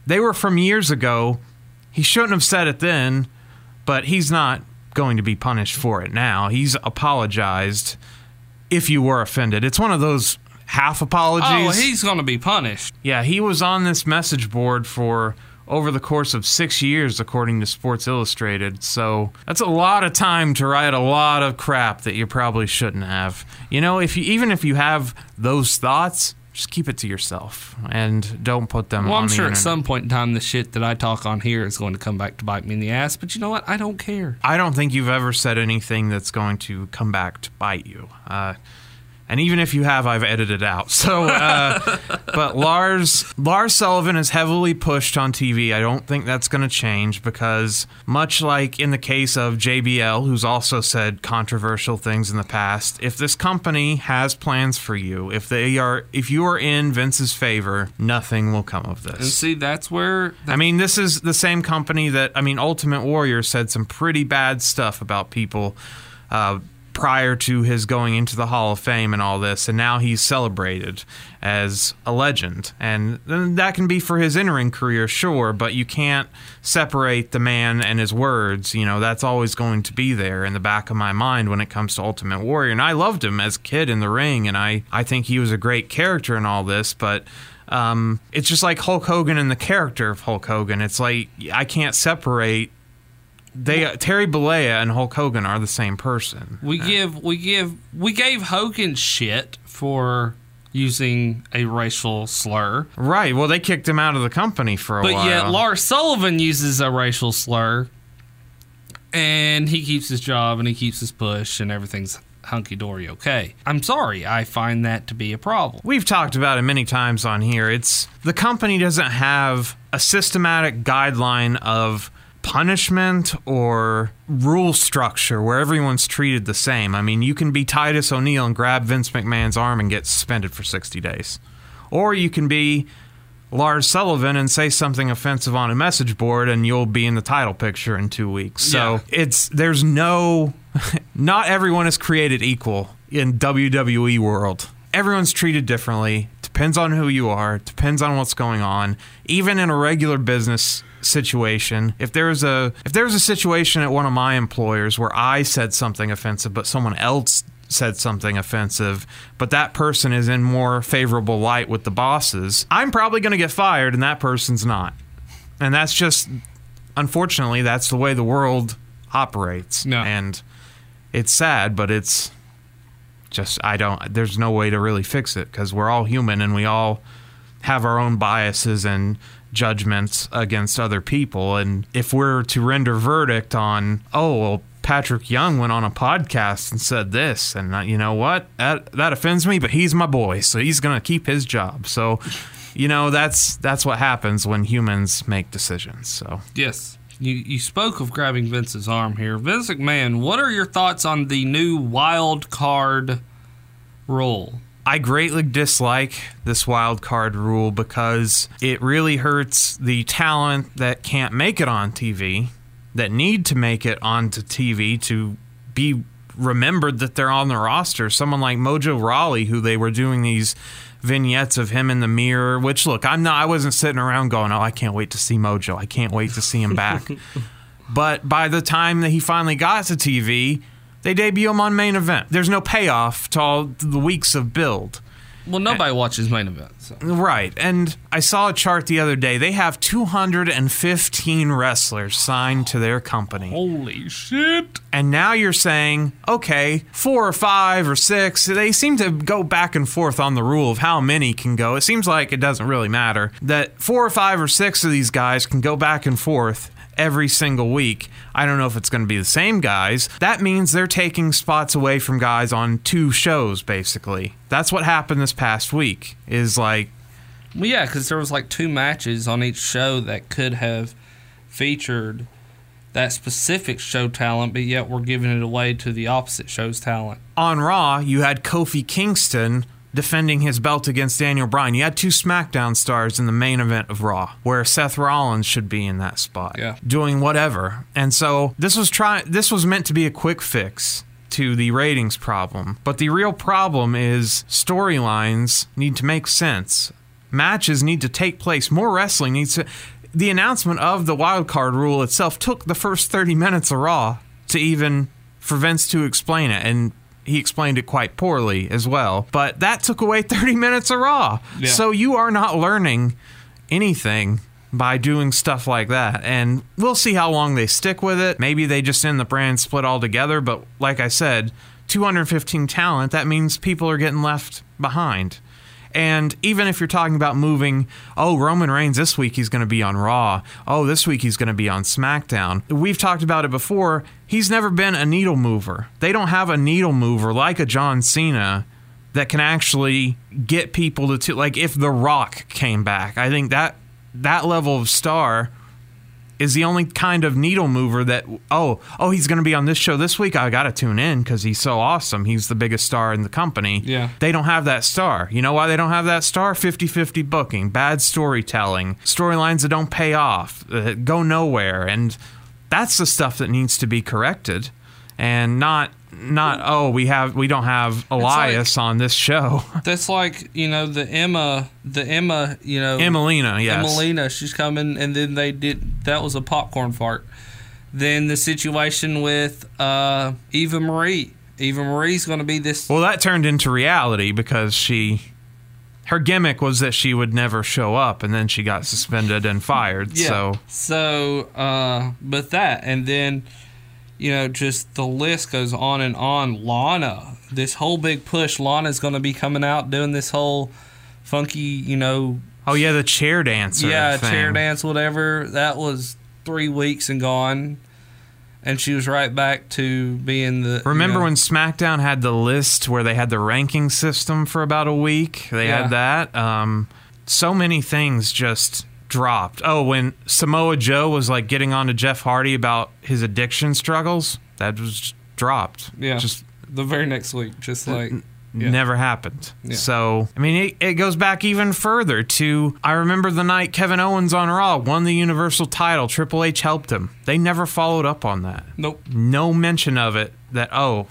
they were from years ago. He shouldn't have said it then, but he's not going to be punished for it now. He's apologized if you were offended. It's one of those half apologies. Oh, he's going to be punished. Yeah, he was on this message board for over the course of six years, according to Sports Illustrated. So that's a lot of time to write a lot of crap that you probably shouldn't have. You know, if you even if you have those thoughts, just keep it to yourself and don't put them. Well, I'm the sure at some point in time, the shit that I talk on here is going to come back to bite me in the ass. But you know what? I don't care. I don't think you've ever said anything that's going to come back to bite you. Uh, and even if you have, I've edited out. So, uh, but Lars Lars Sullivan is heavily pushed on TV. I don't think that's going to change because, much like in the case of JBL, who's also said controversial things in the past, if this company has plans for you, if they are, if you are in Vince's favor, nothing will come of this. And see, that's where I mean, this is the same company that I mean, Ultimate Warrior said some pretty bad stuff about people uh, prior to his going into the Hall of Fame and all this, and now he's celebrated as a legend. And that can be for his in-ring career, sure, but you can't separate the man and his words. You know, that's always going to be there in the back of my mind when it comes to Ultimate Warrior. And I loved him as a kid in the ring, and I, I think he was a great character in all this, but um, it's just like Hulk Hogan and the character of Hulk Hogan. It's like I can't separate they Terry Bollea and Hulk Hogan are the same person. We uh, give we give we gave Hogan shit for using a racial slur. Right. Well, they kicked him out of the company for a but while. But yet Lars Sullivan uses a racial slur and he keeps his job and he keeps his push and everything's hunky dory okay. I'm sorry, I find that to be a problem. We've talked about it many times on here. It's the company doesn't have a systematic guideline of punishment or rule structure where everyone's treated the same. I mean, you can be Titus O'Neil and grab Vince McMahon's arm and get suspended for 60 days. Or you can be Lars Sullivan and say something offensive on a message board and you'll be in the title picture in 2 weeks. So, yeah. it's there's no not everyone is created equal in WWE world. Everyone's treated differently. Depends on who you are, depends on what's going on. Even in a regular business situation if there's a if there's a situation at one of my employers where I said something offensive but someone else said something offensive, but that person is in more favorable light with the bosses, I'm probably going to get fired and that person's not. And that's just unfortunately that's the way the world operates. No. And it's sad, but it's just I don't there's no way to really fix it cuz we're all human and we all have our own biases and judgments against other people. And if we're to render verdict on, oh, well, Patrick Young went on a podcast and said this, and uh, you know what? That that offends me, but he's my boy, so he's gonna keep his job. So, you know, that's that's what happens when humans make decisions. So yes. You, you spoke of grabbing Vince's arm here. Vince McMahon, what are your thoughts on the new wild card rule? I greatly dislike this wild card rule because it really hurts the talent that can't make it on TV, that need to make it onto TV to be remembered that they're on the roster. Someone like Mojo Rawley, who they were doing these vignettes of him in the mirror. Which look, I'm not. I wasn't sitting around going, "Oh, I can't wait to see Mojo. I can't wait to see him back." but by the time that he finally got to TV, they debut him on main event. There's no payoff to all the weeks of build. Well, nobody and, watches main event. So. Right. And I saw a chart the other day. They have 215 wrestlers signed to their company. Holy shit. And now you're saying, okay, four or five or six. They seem to go back and forth on the rule of how many can go. It seems like it doesn't really matter. That four or five or six of these guys can go back and forth every single week. I don't know if it's going to be the same guys. That means they're taking spots away from guys on two shows, basically. That's what happened this past week. Is like, well, yeah, because there was like two matches on each show that could have featured that specific show talent, but yet we're giving it away to the opposite show's talent. On Raw, you had Kofi Kingston defending his belt against Daniel Bryan. You had two SmackDown stars in the main event of Raw, where Seth Rollins should be in that spot, yeah. doing whatever. And so this was try this was meant to be a quick fix to the ratings problem. But the real problem is storylines need to make sense. Matches need to take place. More wrestling needs to the announcement of the wild card rule itself took the first 30 minutes of Raw to even for Vince to explain it and he explained it quite poorly as well. But that took away 30 minutes of Raw. Yeah. So you are not learning anything by doing stuff like that. And we'll see how long they stick with it. Maybe they just end the brand split altogether. But like I said, 215 talent, that means people are getting left behind. And even if you're talking about moving, oh, Roman Reigns this week he's going to be on Raw. Oh, this week he's going to be on SmackDown. We've talked about it before. He's never been a needle mover. They don't have a needle mover like a John Cena that can actually get people to, like if The Rock came back. I think that that level of star is the only kind of needle mover that oh oh he's going to be on this show this week. I got to tune in cuz he's so awesome. He's the biggest star in the company. Yeah. They don't have that star. You know why they don't have that star? 50-50 booking bad storytelling storylines that don't pay off uh, go nowhere. And that's the stuff that needs to be corrected and not not oh we have we don't have Elias on this show. That's like you know the Emma, the Emma, you know Emmalina, yes. Emmalina, she's coming, and then they did that was a popcorn fart. Then the situation with uh, Eva Marie. Eva Marie's going to be this. Well, that turned into reality because she her gimmick was that she would never show up and then she got suspended and fired. Yeah. So So, uh, but that, and then, you know, just the list goes on and on. Lana, this whole big push, Lana's going to be coming out doing this whole funky, you know, Oh yeah, the chair dance. yeah, thing. chair dance, whatever. That was three weeks and gone. And she was right back to being the. you Remember know- when SmackDown had the list where they had the ranking system for about a week? They Yeah. had that. Um, so many things just dropped. Oh, when Samoa Joe was like getting on to Jeff Hardy about his addiction struggles, that was dropped. Yeah. Just the very next week, just like. Yeah. never happened. Yeah. So, I mean, it, it goes back even further to I remember the night Kevin Owens on Raw won the Universal title. Triple H helped him. They never followed up on that. Nope. No mention of it that, oh,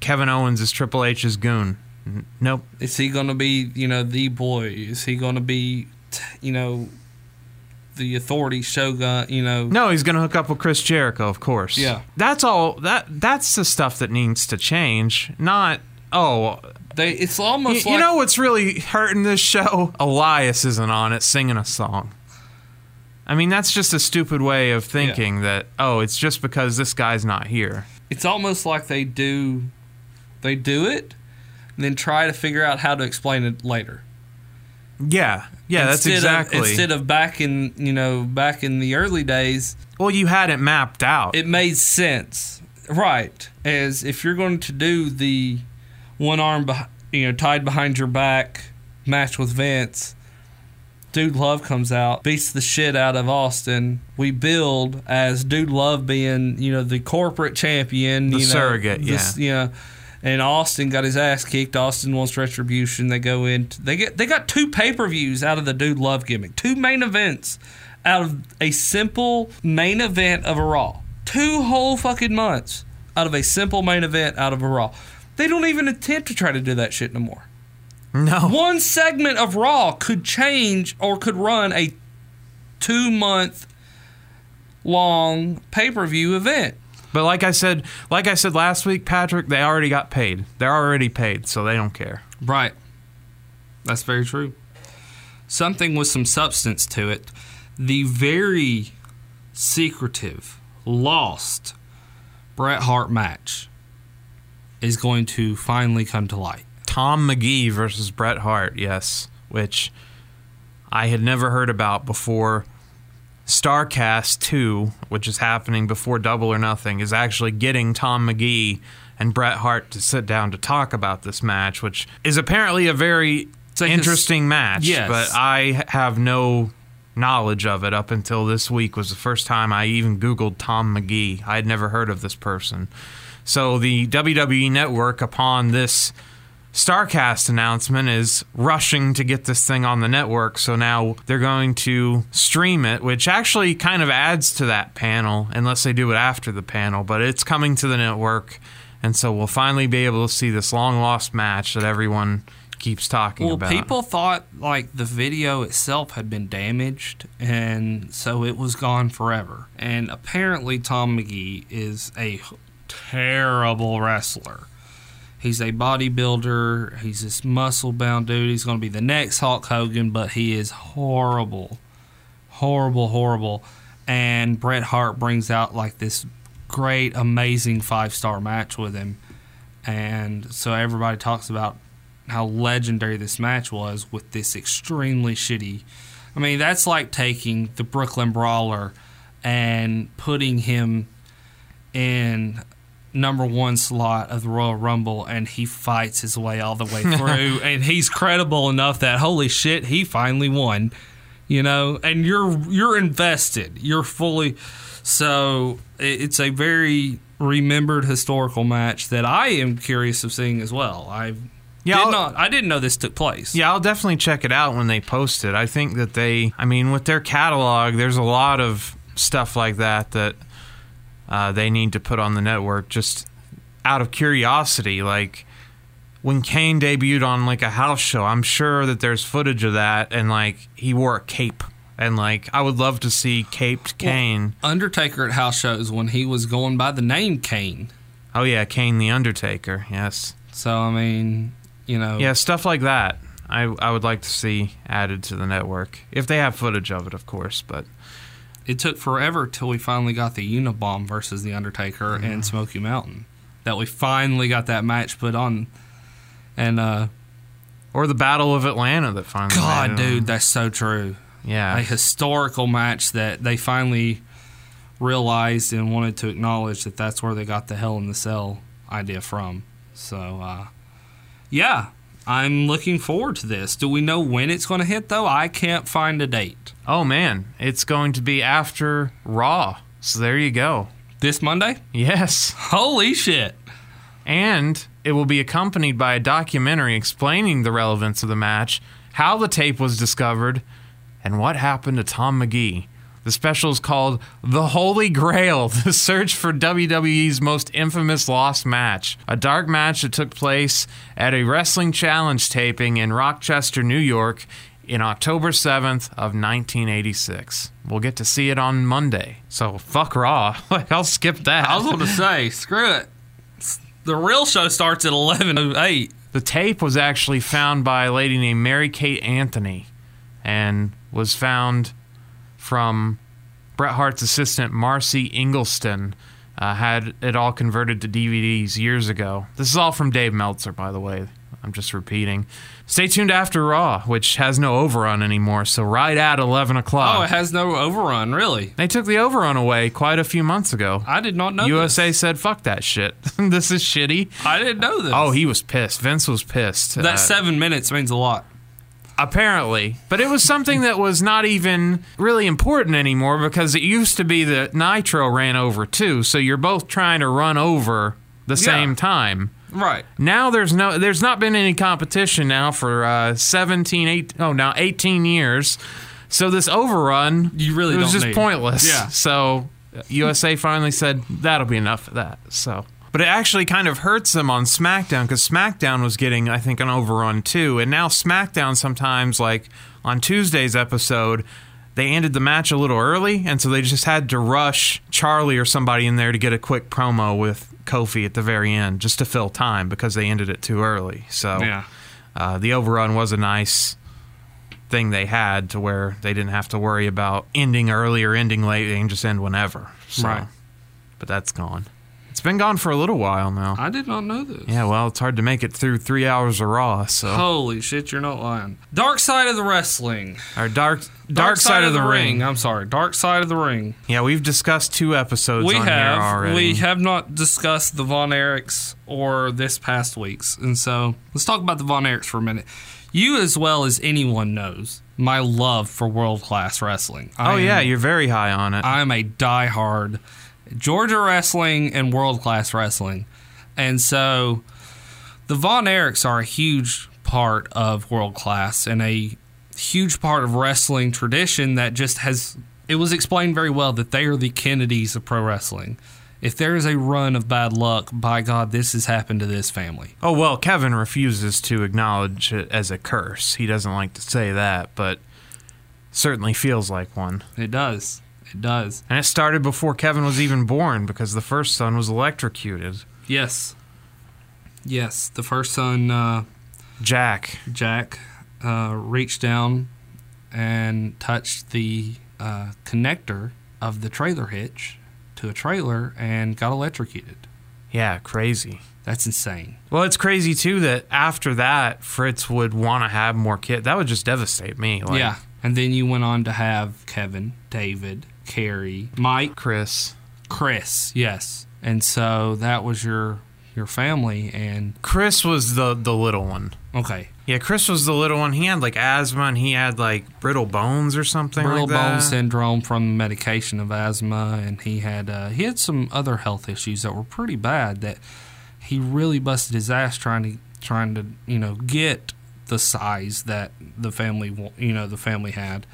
Kevin Owens is Triple H's goon. N- Nope. Is he going to be, you know, the boy? Is he going to be, t- you know, the authority shogun? You know, No, he's going to hook up with Chris Jericho, of course. Yeah. That's all. That That's the stuff that needs to change. Not, oh, they. It's almost you like know what's really hurting this show? Elias isn't on it singing a song. I mean, that's just a stupid way of thinking that, oh, it's just because this guy's not here. it's almost like they do, they do it, and then try to figure out how to explain it later. Yeah. Yeah, that's Instead of- exactly. instead of back in, you know, back in the early days, well, you had it mapped out. it made sense, right? As if you're going to do the one arm, beh- you know, tied behind your back match with Vince. Dude Love comes out, beats the shit out of Austin. We build as Dude Love being, you know, the corporate champion, The you know, surrogate, this- yeah. yeah. And Austin got his ass kicked. Austin wants retribution. They go in. They get. They got two pay per views out of the Dude Love gimmick. Two main events out of a simple main event of a Raw. Two whole fucking months out of a simple main event out of a Raw. They don't even attempt to try to do that shit no more. no. One segment of Raw could change or could run a two month long pay per view event. But like I said, like I said last week, Patrick, they already got paid. They're already paid, so they don't care. Right. That's very true. Something with some substance to it. The very secretive, lost Bret Hart match is going to finally come to light. Tom Magee versus Bret Hart, yes, which I had never heard about before. Starrcast 2, which is happening before Double or Nothing, is actually getting Tom Magee and Bret Hart to sit down to talk about this match, which is apparently a very like interesting match. Yes. But I have no knowledge of it up until this week was the first time I even Googled Tom Magee. I had never heard of this person. So the WWE Network, upon this Starrcast announcement, is rushing to get this thing on the network. So now they're going to stream it, which actually kind of adds to that panel, unless they do it after the panel. But it's coming to the network. And so we'll finally be able to see this long lost match that everyone keeps talking about. Well, about. people thought like the video itself had been damaged, and so it was gone forever. And apparently, Tom Magee is a terrible wrestler. He's a bodybuilder. He's this muscle bound dude. He's going to be the next Hulk Hogan, but he is horrible. Horrible, horrible. And Bret Hart brings out like this great, amazing five star match with him. And so everybody talks about how legendary this match was with this extremely shitty. I mean, that's like taking the Brooklyn Brawler and putting him in number one slot of the Royal Rumble, and he fights his way all the way through, and he's credible enough that holy shit, he finally won. You know, and you're you're invested. You're fully. So it's a very remembered historical match that I am curious of seeing as well. I Yeah, did not. I didn't know this took place. Yeah, I'll definitely check it out when they post it. I think that they, I mean, with their catalog, there's a lot of stuff like that that uh, they need to put on the network. Just out of curiosity, like when Kane debuted on like a house show, I'm sure that there's footage of that, and like he wore a cape, and like I would love to see caped Kane. Undertaker at house shows when he was going by the name Kane. Oh yeah, Kane the Undertaker. Yes. So I mean, you know, Yeah, stuff like that. I I would like to see added to the network if they have footage of it, of course. But it took forever till we finally got the Unabomb versus the Undertaker and Smoky Mountain. That we finally got that match put on, and uh, or the Battle of Atlanta that finally. God, dude, that's so true. Yeah. a historical match that they finally realized and wanted to acknowledge that that's where they got the Hell in the Cell idea from. So, uh, yeah, I'm looking forward to this. Do we know when it's going to hit, though? I can't find a date. Oh man, it's going to be after Raw. So there you go. This Monday? Yes. Holy shit. And it will be accompanied by a documentary explaining the relevance of the match, how the tape was discovered, and what happened to Tom Magee. The special is called The Holy Grail The Search for WWE's Most Infamous Lost Match. A dark match that took place at a Wrestling Challenge taping in Rochester, New York in October 7th of 1986. We'll get to see it on Monday. So fuck Raw. I'll skip that. I was going to say, screw it. The real show starts at 11.08. The tape was actually found by a lady named Mary Kate Anthony and was found from Bret Hart's assistant, Marcy Engelstein. Uh, had it all converted to DVDs years ago. This is all from Dave Meltzer, by the way. I'm just repeating. Stay tuned after Raw, which has no overrun anymore, so right at 11 o'clock. Oh, it has no overrun, really? They took the overrun away quite a few months ago. I did not know USA said, fuck that shit. this is shitty. I didn't know this. Oh, he was pissed. Vince was pissed. That Uh, seven minutes means a lot. Apparently. But it was something that was not even really important anymore because it used to be that Nitro ran over too, so you're both trying to run over the same time. Right. Now there's no there's not been any competition now for uh 17 8 oh now 18 years. So this overrun You really it was just pointless. Yeah. So uh, USA finally said that'll be enough of that. So but it actually kind of hurts them on SmackDown because SmackDown was getting, I think, an overrun too. And now SmackDown sometimes, like on Tuesday's episode, they ended the match a little early, and so they just had to rush Charlie or somebody in there to get a quick promo with Kofi at the very end just to fill time because they ended it too early. So Yeah. uh, the overrun was a nice thing they had to where they didn't have to worry about ending early or ending late. They can just end whenever. So, Right. But that's gone. It's been gone for a little while now. I did not know this. Yeah, well, it's hard to make it through three hours of Raw. So Holy shit, you're not lying. Dark Side of the Wrestling. our dark dark, side, of the, ring. I'm sorry. Dark Side of the Ring. Yeah, we've discussed two episodes we on here have already. we have not discussed the Von Erichs or this past week's, and so let's talk about the Von Erichs for a minute. You, as well as anyone knows, my love for world class wrestling. I oh yeah, am- you're very high on it. I'm a diehard Georgia wrestling and world class wrestling. And so the Von Erichs are a huge part of world class and a huge part of wrestling tradition that just has it was explained very well that they are the Kennedys of pro wrestling. If there is a run of bad luck, by God, this has happened to this family. oh well, Kevin refuses to acknowledge it as a curse. He doesn't like to say that, but certainly feels like one. It does. It does. And it started before Kevin was even born because the first son was electrocuted. Yes. Yes. The first son, uh, Jack. Jack uh, reached down and touched the uh, connector of the trailer hitch to a trailer and got electrocuted. Yeah, crazy. That's insane. Well, it's crazy too that after that, Fritz would want to have more kids. That would just devastate me. Like, yeah. And then you went on to have Kevin, David, Kerry, Mike, Chris. Chris. Yes. And so that was your your family and Chris was the the little one. okay. Yeah, Chris was the little one. He had like asthma and he had like brittle bones or something brittle like that. bone syndrome from medication of asthma, and he had uh, he had some other health issues that were pretty bad. That he really busted his ass trying to trying to you know get the size that the family you know the family had,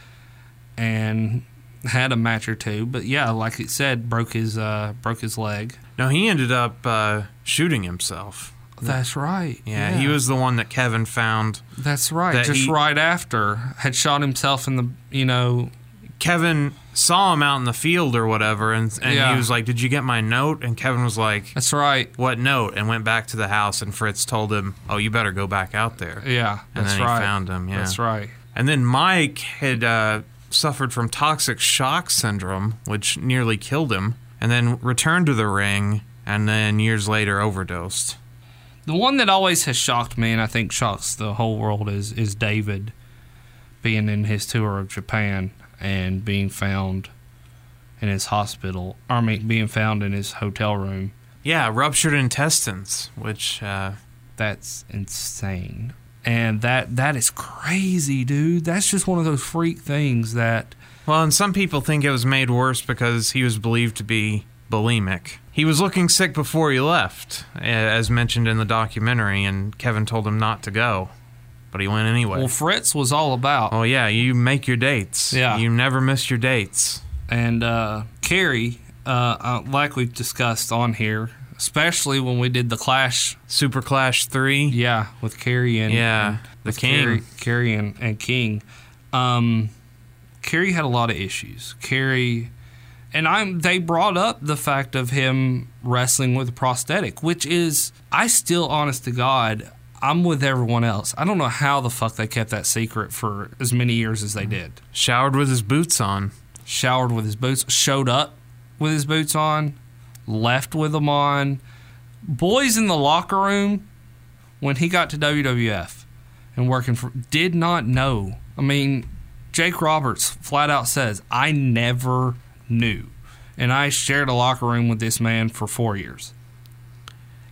and had a match or two, but yeah, like it said, broke his uh, broke his leg. No, he ended up uh, shooting himself. That's right. Yeah, he was the one that Kevin found. That's right. that Just he- right after had shot himself in the you know Kevin saw him out in the field or whatever, and, and Yeah. he was like, "Did you get my note?" And Kevin was like, That's right. "What note?" And went back to the house, and Fritz told him, "Oh, you better go back out there." Yeah, and that's then he right. found him. Yeah, That's right. And then Mike had uh, suffered from toxic shock syndrome, which nearly killed him, and then returned to the ring, and then years later overdosed. The one that always has shocked me, and I think shocks the whole world, is is David being in his tour of Japan and being found in his hospital. I mean, being found in his hotel room. Yeah, ruptured intestines, which uh, That's insane, and that that is crazy, dude. That's just one of those freak things that. Well, and some people think it was made worse because he was believed to be bulimic. He was looking sick before he left, as mentioned in the documentary, and Kevin told him not to go, but he went anyway. Well, Fritz was all about. oh yeah, you make your dates. Yeah. you never miss your dates. And uh, Kerry, uh, uh, like we've discussed on here, especially when we did the Clash, Super Clash three. yeah, with Kerry and Yeah, and the King. Kerry, Kerry and, and King. Um, Kerry had a lot of issues. Kerry, and I'm. They brought up the fact of him wrestling with a prosthetic, which is I still, honest to God, I'm with everyone else. I don't know how the fuck they kept that secret for as many years as they did. Showered with his boots on. showered with his boots, showed up with his boots on, left with them on. Boys in the locker room when he got to WWF and working for did not know. I mean, Jake Roberts flat out says, "I never knew." And I shared a locker room with this man for 4 years.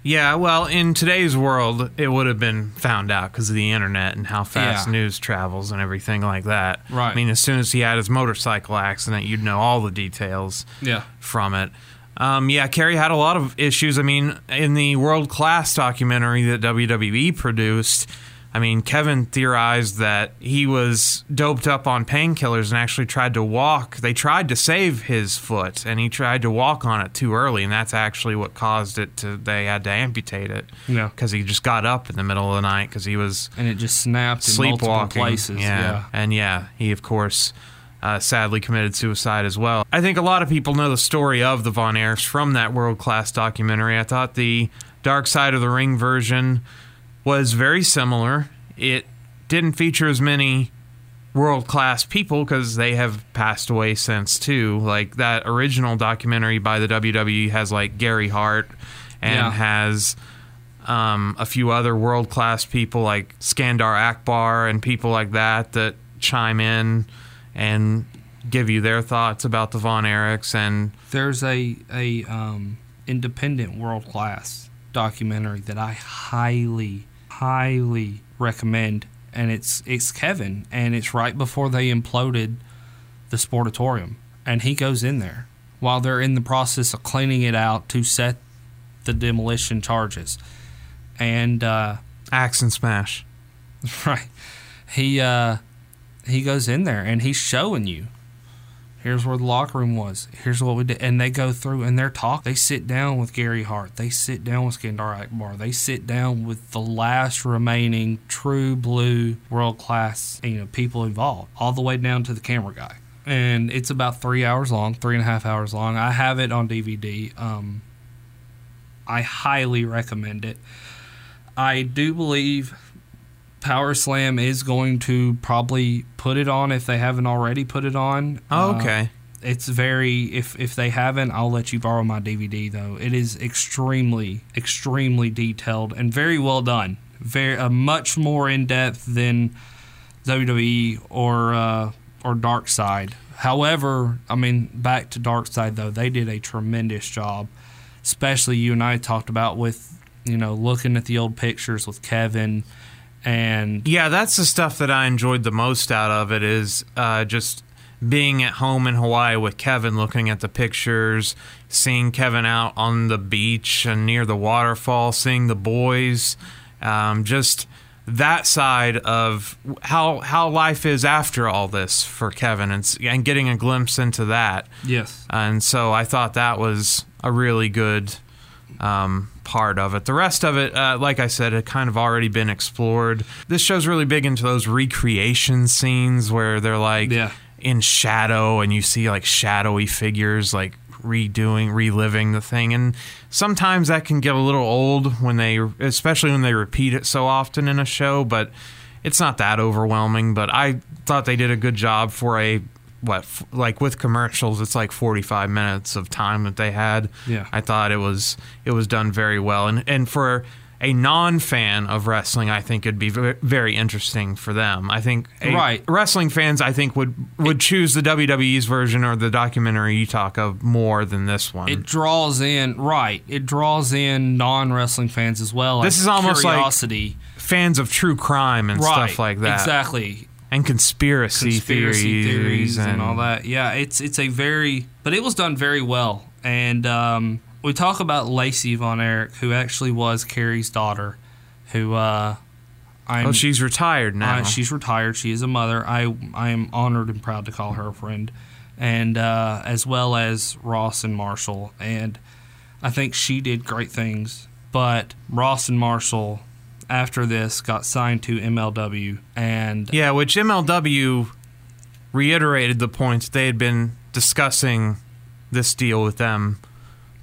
Yeah, well, in today's world, it would have been found out because of the internet and how fast Yeah. news travels and everything like that. Right. I mean, as soon as he had his motorcycle accident, you'd know all the details Yeah. from it. Um, yeah, Kerry had a lot of issues. I mean, in the world class documentary that WWE produced, I mean, Kevin theorized that he was doped up on painkillers and actually tried to walk. They tried to save his foot, and he tried to walk on it too early, and that's actually what caused it to. They had to amputate it. Yeah. because he just got up in the middle of the night because he was And it just snapped in multiple sleepwalking. places. Yeah. yeah. and yeah, he of course uh, sadly committed suicide as well. I think a lot of people know the story of the Von Erichs from that world class documentary. I thought the Dark Side of the Ring version was very similar. It didn't feature as many world class people because they have passed away since too. Like that original documentary by the WWE has like Gary Hart and Yeah. has um, a few other world class people like Skandar Akbar and people like that that chime in and give you their thoughts about the Von Erichs and there's a a um, independent world class documentary that I highly highly recommend, and it's it's Kevin, and it's right before they imploded the Sportatorium, and he goes in there while they're in the process of cleaning it out to set the demolition charges, and uh, Axe and Smash. right, he uh, he goes in there and he's showing you here's where the locker room was. Here's what we did. And they go through and they're talk. They sit down with Gary Hart. They sit down with Skandar Akbar. They sit down with the last remaining true blue world class, you know, people involved, all the way down to the camera guy. And it's about three hours long, three and a half hours long. I have it on DVD. Um, I highly recommend it. I do believe Power Slam is going to probably put it on if they haven't already put it on. Oh, Uh, okay. it's very if if they haven't, I'll let you borrow my DVD though. It is extremely extremely detailed and very well done. Very uh, much more in depth than WWE or uh, or Dark Side. However, I mean back to Dark Side though, they did a tremendous job. Especially you and I talked about with you know looking at the old pictures with Kevin and Yeah, that's the stuff that I enjoyed the most out of it is uh, just being at home in Hawaii with Kevin, looking at the pictures, seeing Kevin out on the beach and near the waterfall, seeing the boys. Um, just that side of how how life is after all this for Kevin and, and getting a glimpse into that. Yes. And so I thought that was a really good um, part of it. The rest of it, uh, like I said, had kind of already been explored. This show's really big into those recreation scenes where they're like Yeah. in shadow and you see like shadowy figures like redoing reliving the thing and sometimes that can get a little old when they especially when they repeat it so often in a show but it's not that overwhelming but i thought they did a good job for a what f- like with commercials it's like 45 minutes of time that they had Yeah. i thought it was it was done very well and and for a non-fan of wrestling i think it'd be ve- very interesting for them i think a- Right. wrestling fans i think would would choose the wwe's version or the documentary you talk of more than this one It draws in right. It draws in non wrestling fans as well. This as is almost like curiosity. fans of true crime and right. stuff like that Exactly. And conspiracy, Conspiracy theories, theories and, all that. Yeah, it's it's a very but it was done very well. And um, we talk about Lacey Von Erich, who actually was Kerry's daughter, who uh, I'm oh she's retired now she's retired. She is a mother. I I am honored and proud to call her a friend, and uh, as well as Ross and Marshall. And I think she did great things. But Ross and Marshall, after this, got signed to MLW, and Yeah, which MLW reiterated the points they had been discussing this deal with them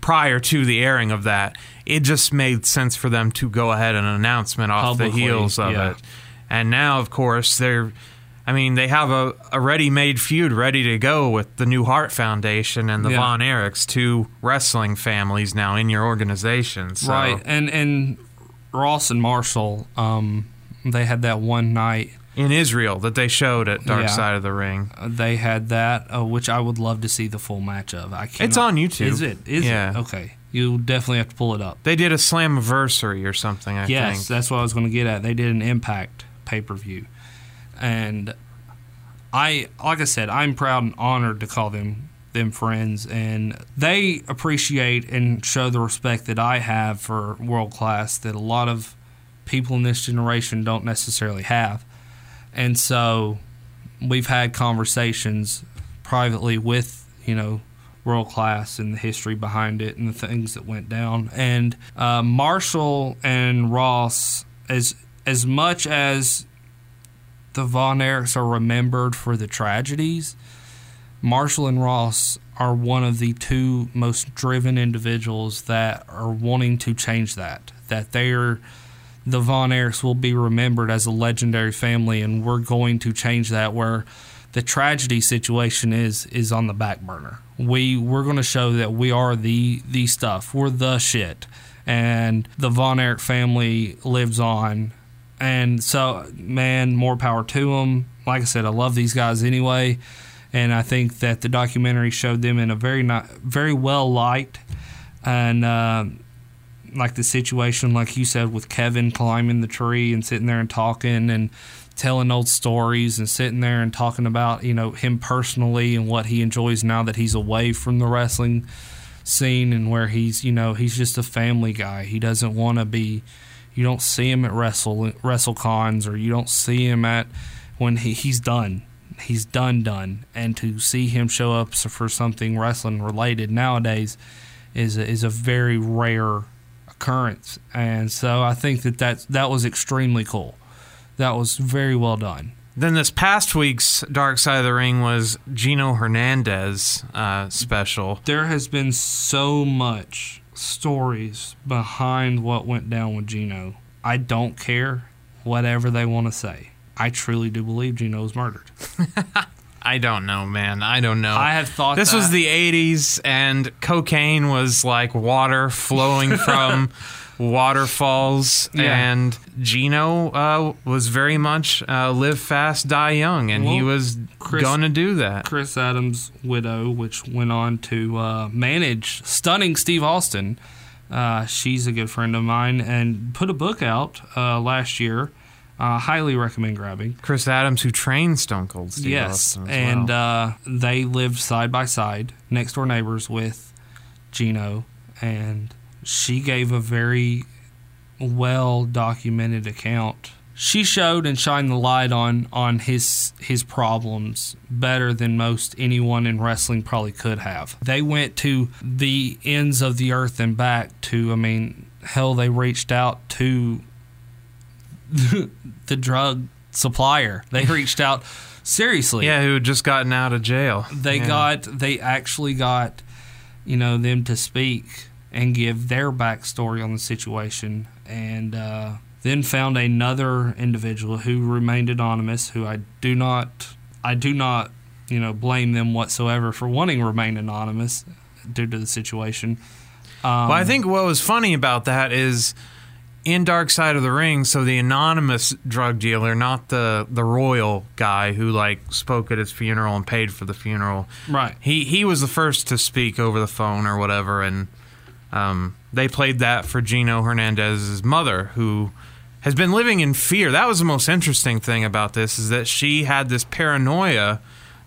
prior to the airing of that. It just made sense for them to go ahead and announcement off Publicly, the heels of yeah. it. And now, of course, they're. I mean, they have a, a ready-made feud ready to go with the New Heart Foundation and the Yeah. Von Erichs, two wrestling families now in your organization. So. right, and and Ross and Marshall, um, they had that one night. in Israel that they showed at Dark Yeah. Side of the Ring. uh, They had that, uh, which I would love to see the full match of. I can't. It's on YouTube. Is it? Is Yeah. it? Okay. You definitely have to pull it up. They did a Slammiversary or something, I yes, think. that's what I was going to get at. They did an Impact pay per view, and I, like I said, I'm proud and honored to call them them friends, and they appreciate and show the respect that I have for world class that a lot of people in this generation don't necessarily have, and so we've had conversations privately with you know world class and the history behind it and the things that went down. And uh, Marshall and Ross, as as much as the Von Erichs are remembered for the tragedies, Marshall and Ross are one of the two most driven individuals that are wanting to change that. That they're the Von Erichs will be remembered as a legendary family, and we're going to change that. Where the tragedy situation is is on the back burner. We we're going to show that we are the the stuff. We're the shit, and the Von Erich family lives on. And so, man, more power to them. Like I said, I love these guys anyway, and I think that the documentary showed them in a very not very well light, and. Uh, like the situation, like you said, with Kevin climbing the tree and sitting there and talking and telling old stories and sitting there and talking about, you know, him personally and what he enjoys now that he's away from the wrestling scene and where he's, you know, he's just a family guy. He doesn't want to be, you don't see him at wrestle wrestle cons or you don't see him at when he, he's done. He's done, done. And to see him show up for something wrestling related nowadays is a, is a very rare occurrence, and so I think that that that was extremely cool. That was very well done. Then this past week's Dark Side of the Ring was Gino Hernandez uh, special. There has been so much stories behind what went down with Gino. I don't care whatever they want to say. I truly do believe Gino was murdered. I don't know, man. I don't know. I have thought this was the '80s, and cocaine was like water flowing from waterfalls. Yeah. And Gino uh, was very much uh, live fast, die young, and he was Chris- going to do that. Chris Adams' widow, which went on to uh, manage stunning Steve Austin. Uh, she's a good friend of mine and put a book out uh, last year. Uh, highly recommend grabbing. Chris Adams, who trained Stone Cold Steve yes, Austin as and well. uh, they lived side by side, next door neighbors with Gino, and she gave a very well documented account. she showed and shined the light on on his his problems better than most anyone in wrestling probably could have. They went to the ends of the earth and back to I mean hell they reached out to the drug supplier. They reached out seriously. Yeah, who had just gotten out of jail. They Yeah. got they actually got you know them to speak and give their backstory on the situation and uh, then found another individual who remained anonymous who I do not I do not you know blame them whatsoever for wanting to remain anonymous due to the situation. Um, well, I think what was funny about that is in Dark Side of the Ring, so the anonymous drug dealer, not the the royal guy who like spoke at his funeral and paid for the funeral. Right. He he was the first to speak over the phone or whatever, and um, they played that for Gino Hernandez's mother, who has been living in fear. That was the most interesting thing about this is that she had this paranoia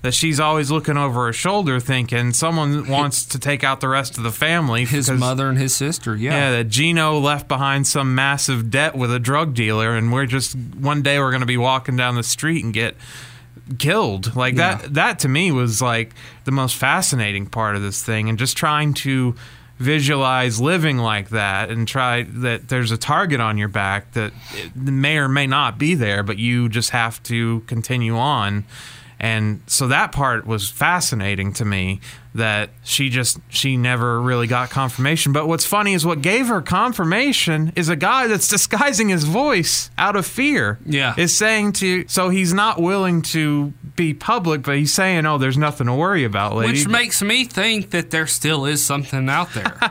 that she's always looking over her shoulder, thinking someone wants to take out the rest of the family. his because- mother and his sister, yeah. yeah, that Gino left behind some massive debt with a drug dealer, and we're just one day we're going to be walking down the street and get killed. Like Yeah. that. That to me was like the most fascinating part of this thing, and just trying to visualize living like that and try that there's a target on your back that may or may not be there but you just have to continue on and so that part was fascinating to me that she just she never really got confirmation but what's funny is what gave her confirmation is a guy that's disguising his voice out of fear Yeah. is saying to so he's not willing to be public but he's saying oh there's nothing to worry about lady Which makes me think that there still is something out there.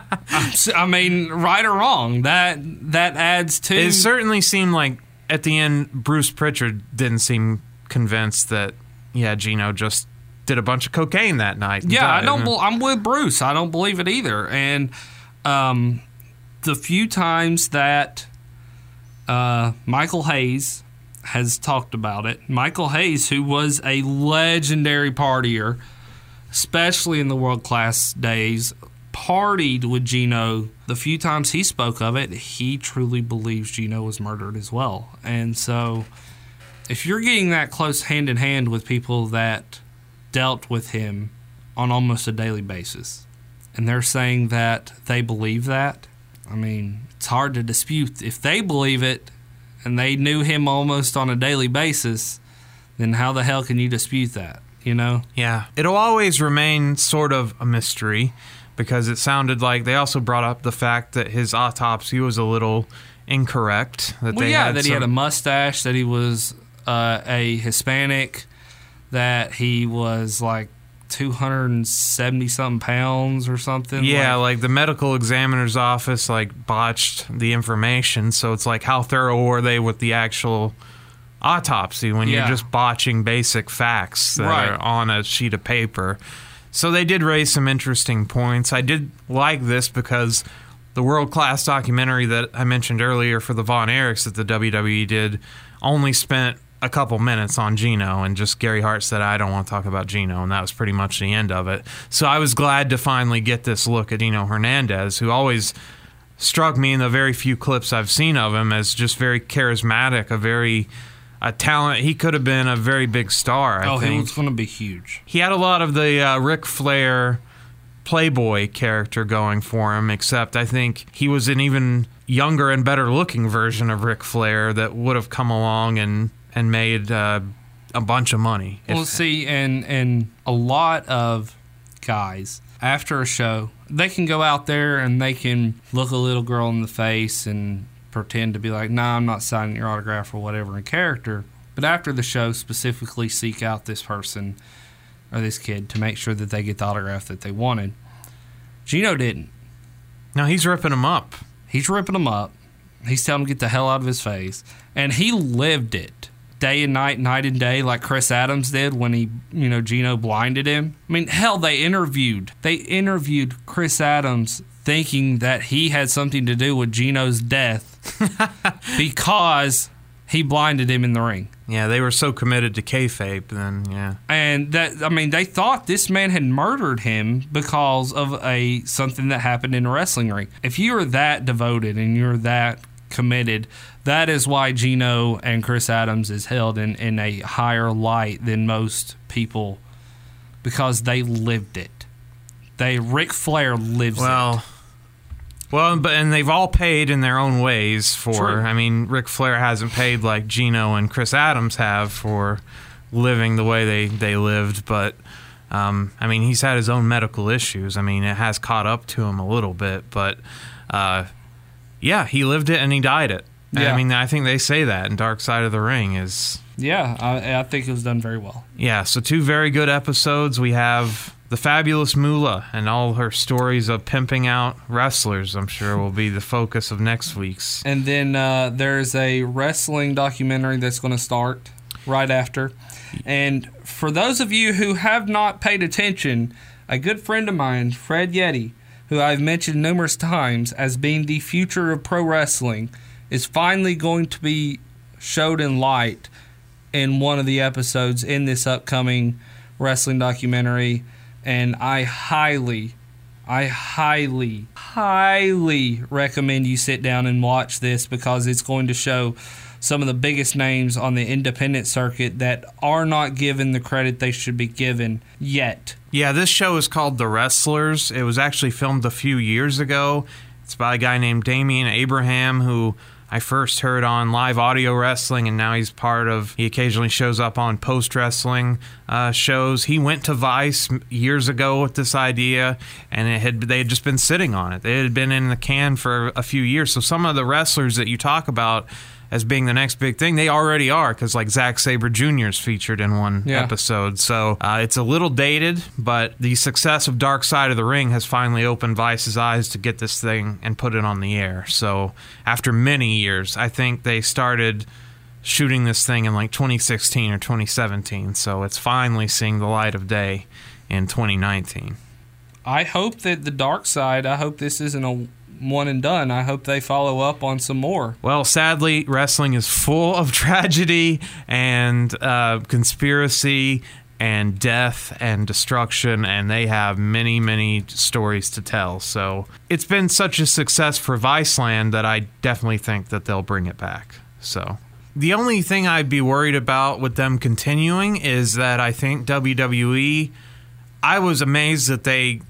I mean, right or wrong, that that adds to. it certainly seemed like at the end bruce pritchard didn't seem convinced that yeah gino just did a bunch of cocaine that night yeah, I died. don't. bel I'm with Bruce. I don't believe it either. And um, the few times that uh, Michael Hayes has talked about it, Michael Hayes, who was a legendary partier, especially in the world class days, partied with Gino. The few times he spoke of it, he truly believes Gino was murdered as well. And so, if you're getting that close hand in hand with people that dealt with him on almost a daily basis, and they're saying that they believe that, I mean, it's hard to dispute. If they believe it and they knew him almost on a daily basis, then how the hell can you dispute that? You know? Yeah. It'll always remain sort of a mystery because it sounded like they also brought up the fact that his autopsy was a little incorrect. That Well, they yeah, that he had a mustache, that he was uh, a Hispanic, that he was like 270 something pounds or something. Yeah, like- like the medical examiner's office like botched the information, so it's like how thorough were they with the actual autopsy when Yeah. you're just botching basic facts that Right. are on a sheet of paper. So they did raise some interesting points. I did like this because the world class documentary that I mentioned earlier for the Von Erichs that the WWE did only spent a couple minutes on Gino, and just Gary Hart said, I don't want to talk about Gino, and that was pretty much the end of it. So I was glad to finally get this look at Gino Hernandez, who always struck me in the very few clips I've seen of him as just very charismatic, a very a talent. He could have been a very big star. I oh, think he was going to be huge. he had a lot of the uh, Ric Flair playboy character going for him, except I think he was an even younger and better looking version of Ric Flair that would have come along and and made uh, a bunch of money. Well, see, and and a lot of guys after a show, they can go out there and they can look a little girl in the face and pretend to be like, "Nah, I'm not signing your autograph or whatever" in character. But after the show, specifically seek out this person or this kid to make sure that they get the autograph that they wanted. Gino didn't. now he's ripping him up. He's ripping them up. He's telling them to get the hell out of his face. And he lived it day and night, night and day, like Chris Adams did when he, you know, Gino blinded him. I mean, hell, they interviewed. They interviewed Chris Adams thinking that he had something to do with Gino's death because he blinded him in the ring. Yeah, they were so committed to kayfabe. Then yeah, And that I mean, they thought this man had murdered him because of a something that happened in a wrestling ring. If you are that devoted and you're that committed. That is why Gino and Chris Adams is held in, in a higher light than most people because they lived it. They Ric Flair lives it. Well, well, but and they've all paid in their own ways for. True. I mean, Ric Flair hasn't paid like Gino and Chris Adams have for living the way they they lived, but. Um, I mean, he's had his own medical issues. I mean, it has caught up to him a little bit, but uh, yeah, he lived it and he died it. Yeah. I mean, I think they say that in Dark Side of the Ring is Yeah, I, I think it was done very well. yeah, so two very good episodes. We have the fabulous Moolah and all her stories of pimping out wrestlers. I'm sure will be the focus of next week's. And then uh, there's a wrestling documentary that's going to start right after. And for those of you who have not paid attention, a good friend of mine, Fred Yehi, who I've mentioned numerous times as being the future of pro wrestling, is finally going to be showed in light in one of the episodes in this upcoming wrestling documentary. And I highly, I highly, highly recommend you sit down and watch this because it's going to show some of the biggest names on the independent circuit that are not given the credit they should be given yet. Yeah, this show is called The Wrestlers. It was actually filmed a few years ago. It's by a guy named Damian Abraham, who I first heard on live audio wrestling, and now he's part of. He occasionally shows up on post wrestling uh, shows. He went to Vice years ago with this idea, and it had they had just been sitting on it. They had been in the can for a few years. So some of the wrestlers that you talk about as being the next big thing, they already are because like Zack Sabre Jr. is featured in one Yeah. episode. So uh, it's a little dated, but the success of Dark Side of the Ring has finally opened Vice's eyes to get this thing and put it on the air. So after many years, I think they started shooting this thing in like 2016 or 2017. So it's finally seeing the light of day in 2019. I hope that the dark side, I hope this isn't a one and done. I hope they follow up on some more. Well, sadly, wrestling is full of tragedy and uh, conspiracy and death and destruction, and they have many, many stories to tell. So it's been such a success for Viceland that I definitely think that they'll bring it back. So. The only thing I'd be worried about with them continuing is that I think WWE. I was amazed that they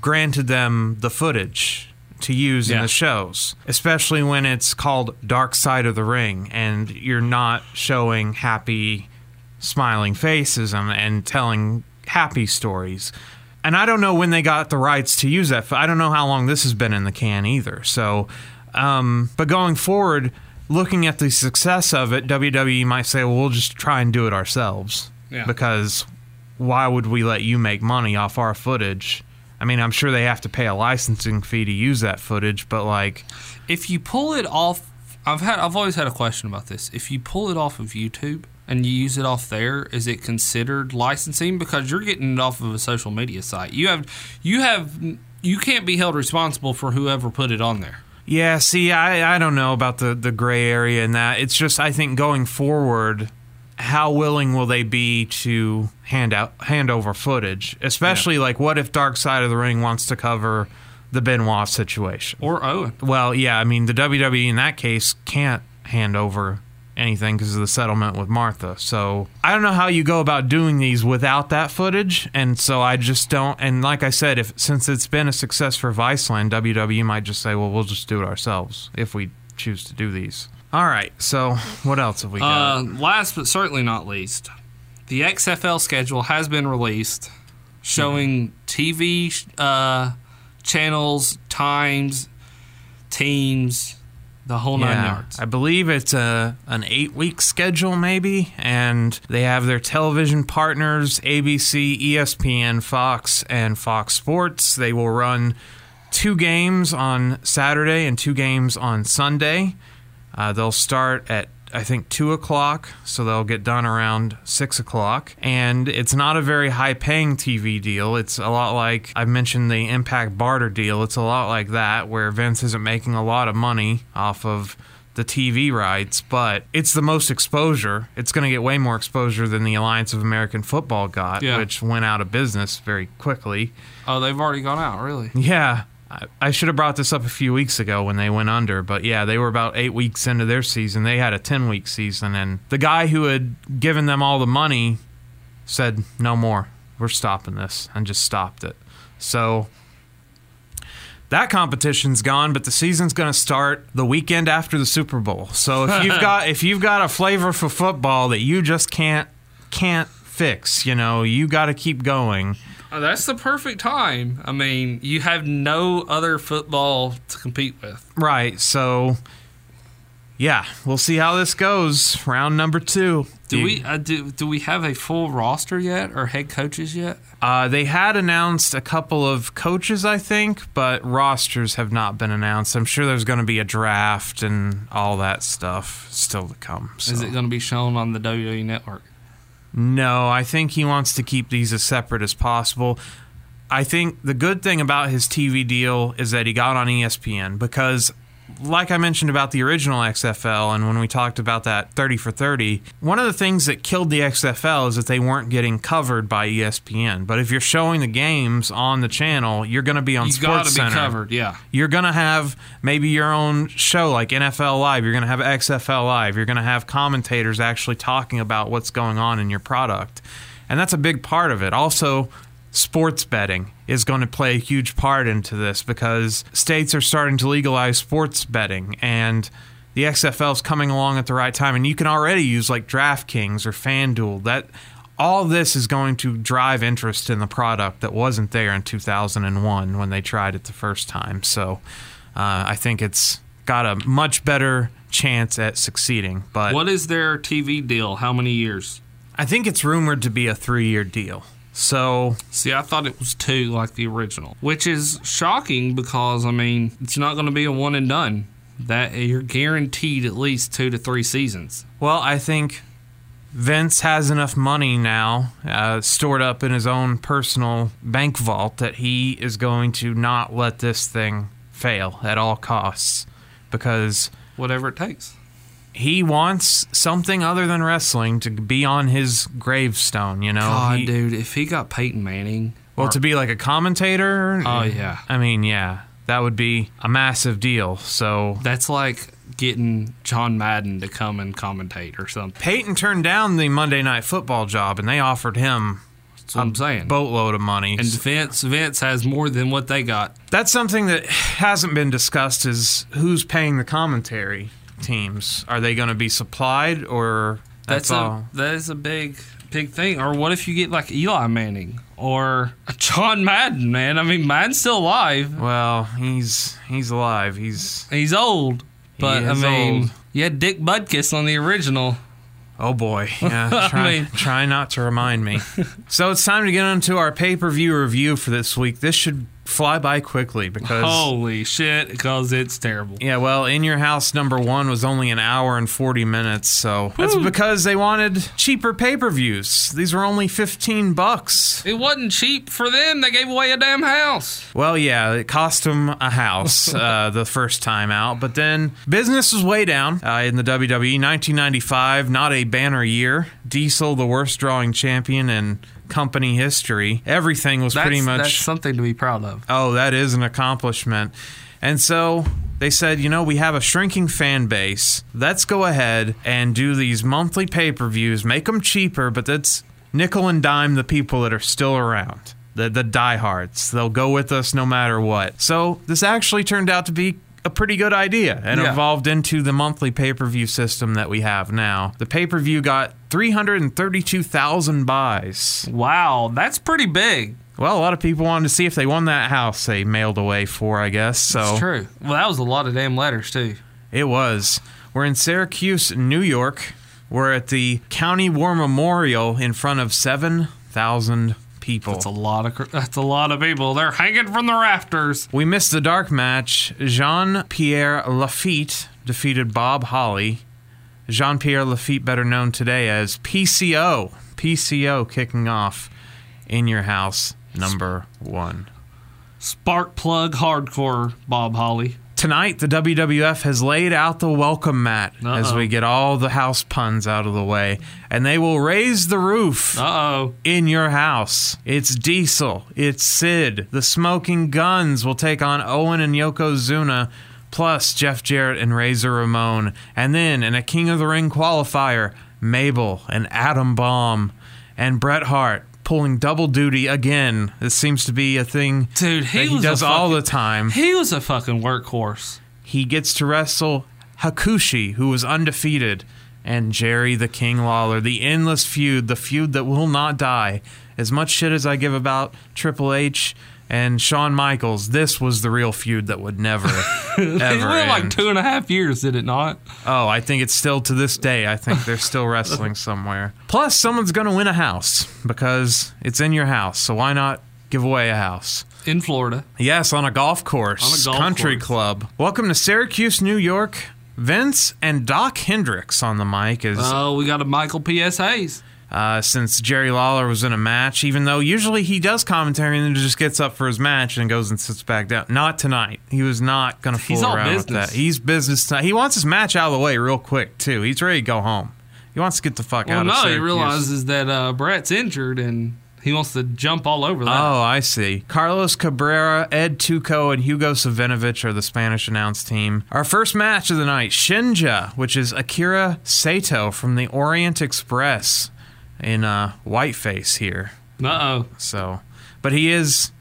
granted them the footage to use in Yeah. the shows, especially when it's called Dark Side of the Ring and you're not showing happy, smiling faces and, and telling happy stories. And I don't know when they got the rights to use that. I don't know how long this has been in the can either. So, um, but going forward, looking at the success of it, WWE might say, well, we'll just try and do it ourselves. Yeah. Because why would we let you make money off our footage? I mean, I'm sure they have to pay a licensing fee to use that footage, but like, If you pull it off, I've had I've always had a question about this. If you pull it off of YouTube and you use it off there, is it considered licensing because you're getting it off of a social media site? You have you have you can't be held responsible for whoever put it on there. Yeah, see, I, I don't know about the, the gray area and that. It's just I think going forward, how willing will they be to hand out hand over footage? Especially like what if Dark Side of the Ring wants to cover the Benoit situation? Or Owen. Well, yeah, I mean the WWE in that case can't hand over anything because of the settlement with Martha. So I don't know how you go about doing these without that footage, and so I just don't. And like I said, if since it's been a success for Viceland, WWE might just say, "Well, we'll just do it ourselves if we choose to do these." All right. So what else have we got? Uh, last but certainly not least, the XFL schedule has been released, showing TV uh, channels, times, teams, the whole nine yards. I believe it's a an eight week schedule, maybe, and they have their television partners: ABC, ESPN, Fox, and Fox Sports. They will run two games on Saturday and two games on Sunday. Uh, they'll start at I think two o'clock, so they'll get done around six o'clock. And it's not a very high-paying TV deal. It's a lot like I mentioned the Impact barter deal. It's a lot like that, where Vince isn't making a lot of money off of the TV rights, but it's the most exposure. It's going to get way more exposure than the Alliance of American Football got, Yeah. which went out of business very quickly. Oh, they've already gone out, really? Yeah. I, I should have brought this up a few weeks ago when they went under, but yeah, they were about eight weeks into their season. They had a 10 week season, and the guy who had given them all the money said, No more. We're stopping this, and just stopped it. So that competition's gone, but the season's going to start the weekend after the Super Bowl. So if you've got if you've got a flavor for football that you just can't can't fix, you know, you got to keep going. Oh, that's the perfect time. I mean, you have no other football to compete with. Right. So yeah, we'll see how this goes. Round number 2. Do we uh, do do we have a full roster yet or head coaches yet? Uh, they had announced a couple of coaches, I think, but rosters have not been announced. I'm sure there's going to be a draft and all that stuff still to come. So. Is it going to be shown on the WWE network? No, I think he wants to keep these as separate as possible. I think the good thing about his TV deal is that he got on ESPN because like I mentioned about the original XFL, and when we talked about that 30 for 30, one of the things that killed the XFL is that they weren't getting covered by ESPN. But if you're showing the games on the channel, you're going to be on You Sports Center. covered, yeah. You're going to have maybe your own show like NFL Live. You're going to have XFL Live. You're going to have commentators actually talking about what's going on in your product. And that's a big part of it. Also, sports betting is going to play a huge part into this because states are starting to legalize sports betting and the XFL is coming along at the right time and you can already use like DraftKings or FanDuel that all this is going to drive interest in the product that wasn't there in 2001 when they tried it the first time so uh, I think it's got a much better chance at succeeding but What is their TV deal? How many years? I think it's rumored to be a three-year deal so See, I thought it was two, like the original, which is shocking because I mean it's not going to be a one and done. That you're guaranteed at least two to three seasons. Well, I think Vince has enough money now uh, stored up in his own personal bank vault that he is going to not let this thing fail at all costs because Whatever it takes. He wants something other than wrestling to be on his gravestone, you know? God, He- dude, if he got Peyton Manning, well, or- to be like a commentator? Oh, yeah. I mean, yeah, that would be a massive deal. So that's like getting John Madden to come and commentate or something. Peyton turned down the Monday Night Football job, and they offered him That's what I'm saying. boatload of money. And Vince, Vince has more than what they got. That's something that hasn't been discussed is who's paying the commentary teams. Are they going to be supplied or that's, That's, a all? that is a big big thing. Or what if you get like Eli Manning or John Madden? Man, I mean Madden's still alive. Well, he's he's alive. He's He's old, but I mean, old. you had Dick Butkus on the original. oh boy. Yeah, I try, mean- try not to remind me. so it's time to get into our pay per view review for this week. This should fly by quickly because Holy shit, because it's terrible. Yeah, well, In Your House number one was only an hour and 40 minutes, so that's because they wanted cheaper pay per views. These were only 15 bucks. It wasn't cheap for them. They gave away a damn house. Well, yeah, it cost them a house uh, the first time out, but then business was way down uh, in the WWE. 1995, not a banner year. Diesel, the worst drawing champion in company history. Everything was That's, pretty much. that's something to be proud of. oh, that is an accomplishment. And so they said, you know, we have a shrinking fan base. Let's go ahead and do these monthly pay per views, make them cheaper, but that's nickel and dime the people that are still around. The, the diehards. They'll go with us no matter what. So this actually turned out to be a pretty good idea and Yeah. evolved into the monthly pay per view system that we have now. The pay per view got 332,000 buys. Wow, that's pretty big. Well, a lot of people wanted to see if they won that house they mailed away for, I guess. So It's true. Well, that was a lot of damn letters too. it was. We're in Syracuse, New York. We're at the County War Memorial in front of 7,000 people. That's a lot of that's a lot of people. They're hanging from the rafters. we missed the dark match. Jean Pierre Lafitte defeated Bob Holly. Jean Pierre Lafitte, better known today as PCO. PCO kicking off in your house, number one. Spark plug hardcore Bob Holly. Tonight, the WWF has laid out the welcome mat as Uh-oh. we get all the house puns out of the way, and they will raise the roof Uh oh. in your house. It's Diesel, it's Sid. The Smoking Guns will take on Owen and Yokozuna, plus Jeff Jarrett and Razor Ramon. And then in a King of the Ring qualifier, Mabel and Adam Bomb and Bret Hart pulling double duty again. This seems to be a thing Dude, he that he does all the time. He was a fucking workhorse. He gets to wrestle Hakushi, who was undefeated, and Jerry the King Lawler. The endless feud, the feud that will not die. As much shit as I give about Triple H and Shawn Michaels, this was the real feud that would never, It ever went like two and a half years, did it not? Oh, I think it's still to this day. I think they're still wrestling somewhere. Plus, someone's going to win a house because it's in your house. So why not give away a house? In Florida. Yes, on a golf course. On a golf Country course. club. Welcome to Syracuse, New York. Vince and Dok Hendrix on the mic is. Oh, we got a Michael P.S. Hayes. Uh, since Jerry Lawler was in a match, even though usually he does commentary and then just gets up for his match and goes and sits back down. Not tonight. He was not going to fool He's all around with that. He's business. Time. He wants his match out of the way real quick too. He's ready to go home. He wants to get the fuck Well, out no, of he realizes that uh, Bret's injured and he wants to jump all over that. Oh, I see. Carlos Cabrera, Ed Tuco, and Hugo Savinovich are the Spanish announced team. Our first match of the night, Shinja, which is Akira Sato from the Orient Express in uh, whiteface here. Uh oh. So, but he is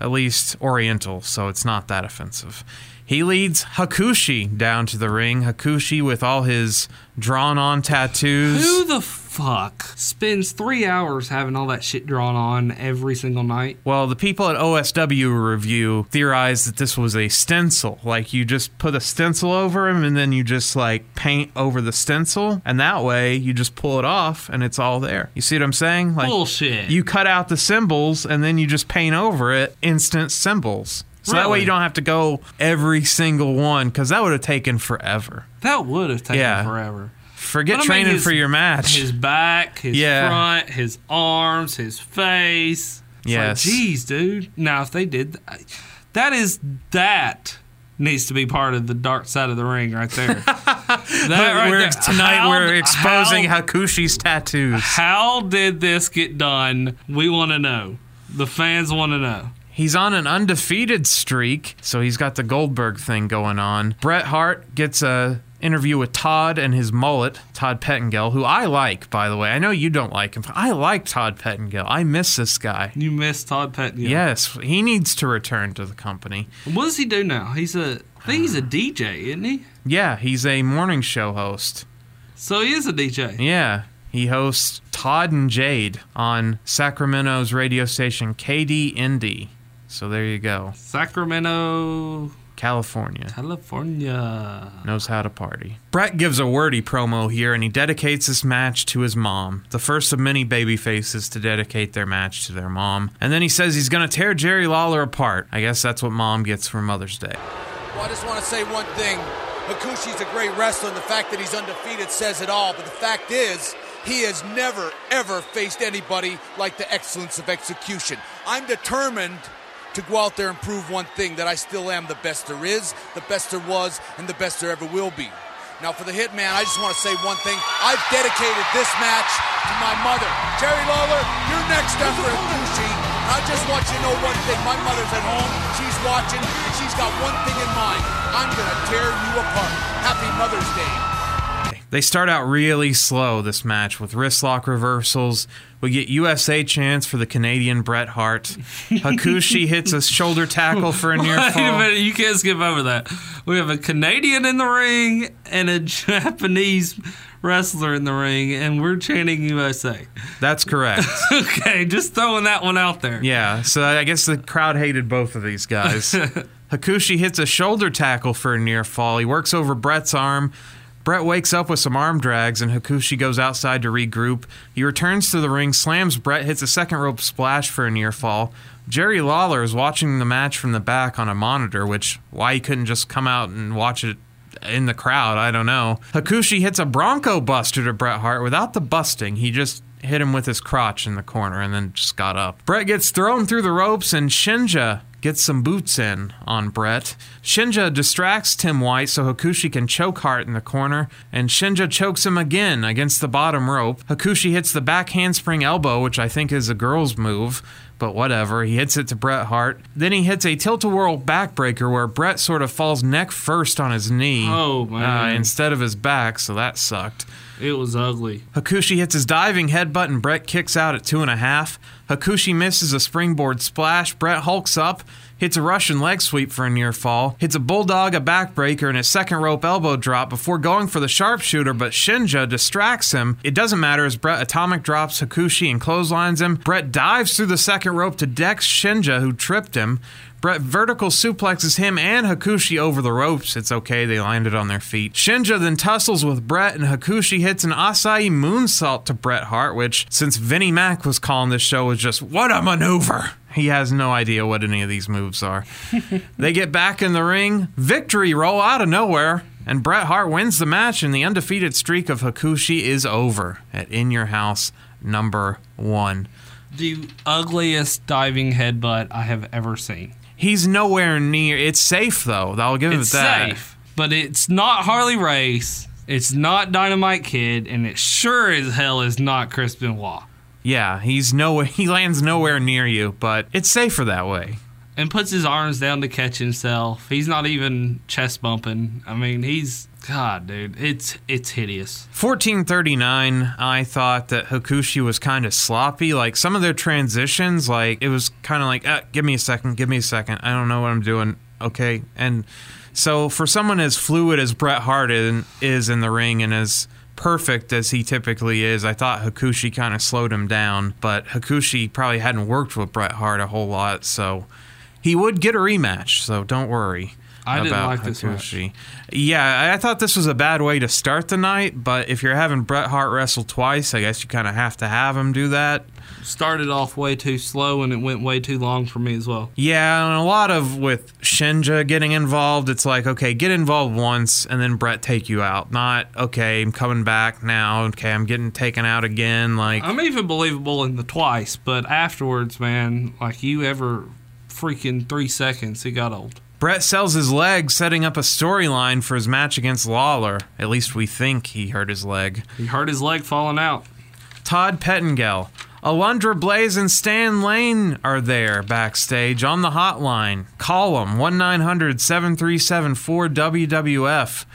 at least Oriental, so it's not that offensive. He leads Hakushi down to the ring. Hakushi with all his drawn on tattoos. Who the fuck spends three hours having all that shit drawn on every single night? Well, the people at OSW review theorized that this was a stencil. Like you just put a stencil over him and then you just like paint over the stencil, and that way you just pull it off and it's all there. You see what I'm saying? Like Bullshit. You cut out the symbols and then you just paint over it instant symbols. So that way you don't have to go every single one because that would have taken forever. That would have taken Yeah. forever. Forget But I mean, training his- for your match. His back, his Yeah. front, his arms, his face. It's Yes. Like, Jeez, dude. Now, if they did th- that, is that needs to be part of the dark side of the ring right there. that right We're- there. tonight How- we're exposing how, Hakushi's tattoos. how did this get done? We want to know. The fans want to know. He's on an undefeated streak, so he's got the Goldberg thing going on. Bret Hart gets a interview with Todd and his mullet, Todd Pettengill, who I like, by the way. I know you don't like him. but I like Todd Pettengill. I miss this guy. You miss Todd Pettengill. Yes, he needs to return to the company. What does he do now? He's a. I think he's a uh, DJ, isn't he? Yeah, he's a morning show host. So he is a DJ. Yeah, he hosts Todd and Jade on Sacramento's radio station KDND. So there you go. Sacramento, California. California. knows how to party. Bret gives a wordy promo here and he dedicates this match to his mom, the first of many baby faces to dedicate their match to their mom. And then he says he's going to tear Jerry Lawler apart. I guess that's what mom gets for Mother's Day. Well, I just want to say one thing. Hakushi's a great wrestler, and the fact that he's undefeated says it all. But the fact is, he has never, ever faced anybody like the excellence of execution. I'm determined to go out there and prove one thing that I still am the best there is, the best there was, and the best there ever will be. Now, for the Hitman, I just want to say one thing. I've dedicated this match to my mother. Jerry Lawler, you're next Hakushi. And I just want you to know one thing. My mother's at home. She's watching, and she's got one thing in mind. I'm going to tear you apart. Happy Mother's Day. They start out really slow this match with wrist lock reversals. We get USA chance for the Canadian Bret Hart. Hakushi hits a shoulder tackle for a near Wait a fall. minute, you can't skip over that. We have a Canadian in the ring and a Japanese wrestler in the ring, and we're chanting USA. That's correct. okay, just throwing that one out there. Yeah, so I guess the crowd hated both of these guys. Hakushi hits a shoulder tackle for a near fall. He works over Bret's arm. Bret wakes up with some arm drags, and Hakushi goes outside to regroup. He returns to the ring, slams Bret, hits a second rope splash for a near fall. Jerry Lawler is watching the match from the back on a monitor, which why he couldn't just come out and watch it in the crowd, I don't know. Hakushi hits a Bronco buster to Bret Hart without the busting. He just hit him with his crotch in the corner and then just got up. Bret gets thrown through the ropes and Shinja gets some boots in on Bret. Shinja distracts Tim White so Hakushi can choke Hart in the corner, and Shinja chokes him again against the bottom rope. Hakushi hits the back handspring elbow, which I think is a girl's move but whatever. He hits it to Bret Hart. Then he hits a tilt a whirl backbreaker where Bret sort of falls neck first on his knee Oh, uh, instead of his back, so that sucked. It was ugly. Hakushi hits his diving headbutt and Bret kicks out at two and a half. Hakushi misses a springboard splash. Bret hulks up, hits a Russian leg sweep for a near fall, hits a bulldog, a backbreaker, and a second rope elbow drop before going for the sharpshooter, but Shinja distracts him. It doesn't matter as Bret atomic drops Hakushi and clotheslines him. Bret dives through the second rope to Dex Shinja, who tripped him. Bret vertical suplexes him and Hakushi over the ropes. It's okay, they landed on their feet. Shinja then tussles with Bret, and Hakushi hits an Asai moonsault to Bret Hart, which, since Vinnie Mac was calling this show, was just what a maneuver. He has no idea what any of these moves are. they get back in the ring, victory roll out of nowhere, and Bret Hart wins the match, and the undefeated streak of Hakushi is over at In Your House number one. The ugliest diving headbutt I have ever seen. He's nowhere near. It's safe though. I'll give It's it that. safe, but it's not Harley Race. It's not Dynamite Kid, and it sure as hell is not Chris Benoit. Yeah, he's nowhere. He lands nowhere near you, but it's safer that way. And puts his arms down to catch himself. He's not even chest bumping. I mean, he's God, dude. It's it's hideous. 1439, I thought that Hakushi was kind of sloppy. Like some of their transitions, like it was kind of like, ah, give me a second, give me a second. I don't know what I'm doing. Okay. And so for someone as fluid as Bret Hart is in the ring and as perfect as he typically is, I thought Hakushi kind of slowed him down. But Hakushi probably hadn't worked with Bret Hart a whole lot, so he would get a rematch. So don't worry. I didn't about like this match. Hakushi. Yeah, I thought this was a bad way to start the night, but if you're having Bret Hart wrestle twice, I guess you kind of have to have him do that. Started off way too slow, and it went way too long for me as well. Yeah, and a lot of with Shinja getting involved, it's like, okay, get involved once and then Bret take you out. Not, okay, I'm coming back now. Okay, I'm getting taken out again. Like, I'm even believable in the twice, but afterwards, man, like you ever freaking three seconds, it got old. Bret sells his leg, setting up a storyline for his match against Lawler. At least we think he hurt his leg. He hurt his leg falling out. Todd Pettengill. Alundra Blaze and Stan Lane are there backstage on the hotline. Call them 1 900 737 4WWF.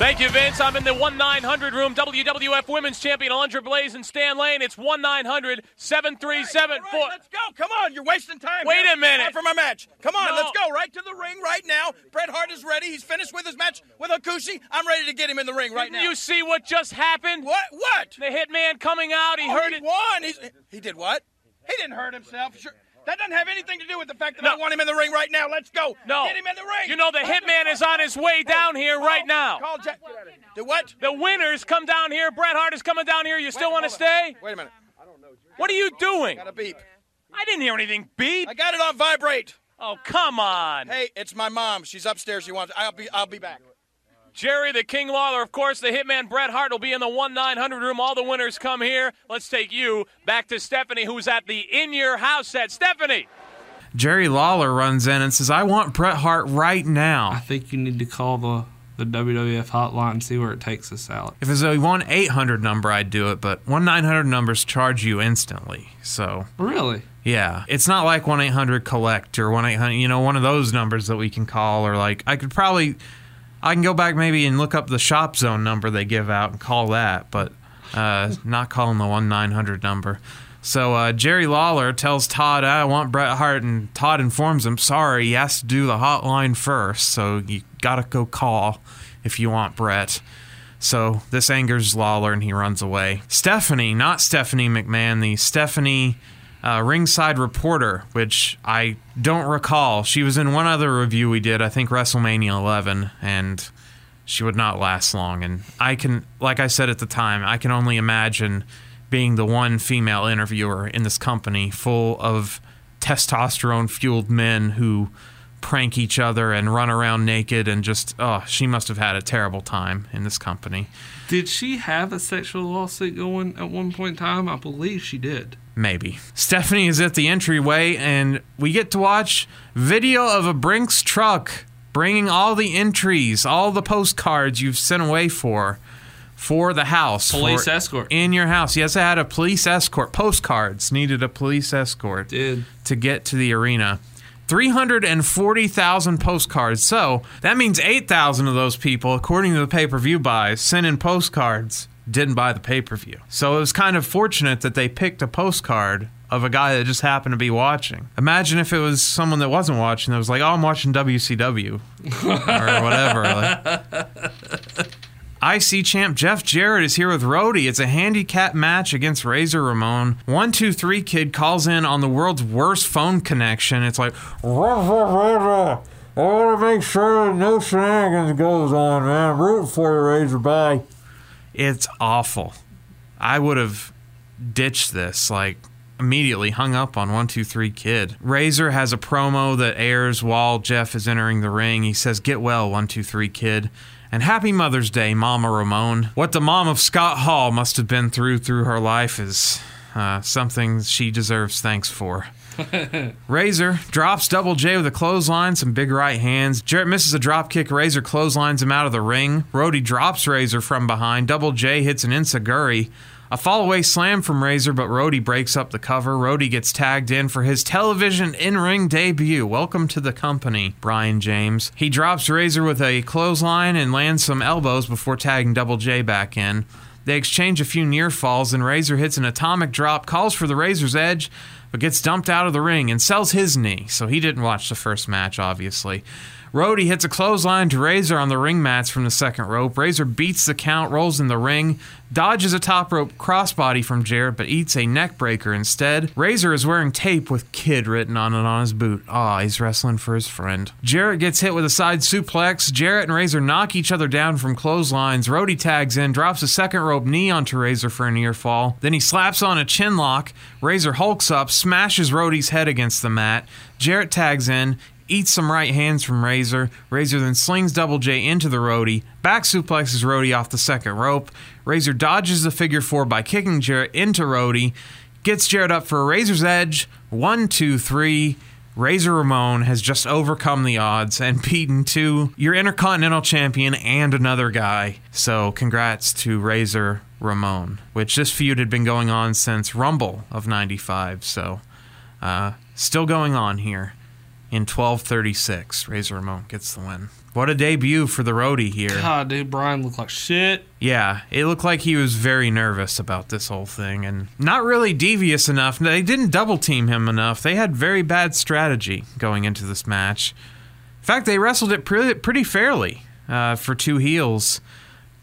Thank you, Vince. I'm in the 1 900 room. WWF Women's Champion Alundra Blaze and Stan Lane. It's 1 900 737 4. Let's go. Come on. You're wasting time. Wait here. a minute. Time for my match. Come on. No. Let's go. Right to the ring right now. Bret Hart is ready. He's finished with his match with Akushi. I'm ready to get him in the ring right Didn't now. you see what just happened? What? What? The hitman coming out. He Oh, heard he it. won. He's, he did what? He didn't hurt himself. Sure. That doesn't have anything to do with the fact that No. I want him in the ring right now. Let's go. No. Get him in the ring. You know the hitman is on his way down here right now. Call Jack. Do what? The winners come down here. Bret Hart is coming down here. You still want to stay? Wait a minute. I don't know. What are you doing? I Got a beep. I didn't hear anything beep. I got it on vibrate. Oh, come on. Hey, it's my mom. She's upstairs. She wants. I'll be. I'll be back. Jerry the King Lawler, of course, the hitman Bret Hart will be in the 1 900 room. All the winners come here. Let's take you back to Stephanie, who's at the In Your House set. Stephanie! Jerry Lawler runs in and says, I want Bret Hart right now. I think you need to call the the WWF hotline and see where it takes us out. If it was a 1 800 number, I'd do it, but 1 900 numbers charge you instantly. So, Really? yeah. It's not like 1 800 collect or 1 800, you know, one of those numbers that we can call, or like, I could probably, I can go back maybe and look up the shop zone number they give out and call that, but uh, not calling the 1 900 number. So uh, Jerry Lawler tells Todd, I want Bret Hart, and Todd informs him, sorry, he has to do the hotline first, so you gotta go call if you want Bret. So this angers Lawler and he runs away. Stephanie, not Stephanie McMahon, the Stephanie uh, ringside reporter, which I don't recall. She was in one other review we did, I think WrestleMania 11, and she would not last long. And I can, like I said at the time, I can only imagine being the one female interviewer in this company full of testosterone fueled men who prank each other and run around naked and just oh she must have had a terrible time in this company Did she have a sexual lawsuit going at one point in time? I believe she did. Maybe. Stephanie is at the entryway, and we get to watch video of a Brinks truck bringing all the entries, all the postcards you've sent away for, for the house. Police for- escort. In your house. Yes, I had a police escort. Postcards needed a police escort Dude. to get to the arena. 340,000 postcards. So that means 8,000 of those people, according to the pay per view buys, sent in postcards, didn't buy the pay per view. So it was kind of fortunate that they picked a postcard of a guy that just happened to be watching. Imagine if it was someone that wasn't watching that was like, oh, I'm watching WCW or whatever. Like, IC champ Jeff Jarrett is here with Roadie. It's a handicap match against Razor Ramon. One, two, three kid calls in on the world's worst phone connection. It's like, I want to make sure that no shenanigans goes on, man. I'm rooting for you, Razor. Bye. It's awful. I would have ditched this like immediately hung up on 123 Kid. Razor has a promo that airs while Jeff is entering the ring. He says, Get well, 123 Kid. And happy Mother's Day, Mama Ramone. What the mom of Scott Hall must have been through through her life is uh, something she deserves thanks for. Razor drops Double J with a clothesline, some big right hands. Jarrett misses a drop kick. Razor clotheslines him out of the ring. Roadie drops Razor from behind. Double J hits an enzuigiri. A fallaway slam from Razor, but Roadie breaks up the cover. Roadie gets tagged in for his television in ring debut. Welcome to the company, Brian James. He drops Razor with a clothesline and lands some elbows before tagging Double J back in. They exchange a few near falls, and Razor hits an atomic drop, calls for the Razor's edge, but gets dumped out of the ring and sells his knee, so he didn't watch the first match, obviously. Roadie hits a clothesline to Razor on the ring mats from the second rope. Razor beats the count, rolls in the ring, dodges a top rope crossbody from Jarrett, but eats a neck breaker instead. Razor is wearing tape with Kid written on it on his boot. Aw, he's wrestling for his friend. Jarrett gets hit with a side suplex. Jarrett and Razor knock each other down from clotheslines. Roadie tags in, drops a second rope knee onto Razor for a near fall. Then he slaps on a chin lock. Razor hulks up, smashes Roadie's head against the mat. Jarrett tags in, eats some right hands from Razor. Razor then slings Double J into the Roadie, back suplexes Roadie off the second rope. Razor dodges the figure four by kicking Jarrett into Roadie, gets Jarrett up for a Razor's Edge. One, two, three. Razor Ramon has just overcome the odds and beaten to your Intercontinental Champion and another guy. So, congrats to Razor Ramon, which this feud had been going on since Rumble of 95. So, uh, still going on here in 1236. Razor Ramon gets the win. What a debut for the roadie here. God, dude, Brian looked like shit. Yeah, it looked like he was very nervous about this whole thing and not really devious enough. They didn't double team him enough. They had very bad strategy going into this match. In fact, they wrestled it pretty, pretty fairly uh, for two heels.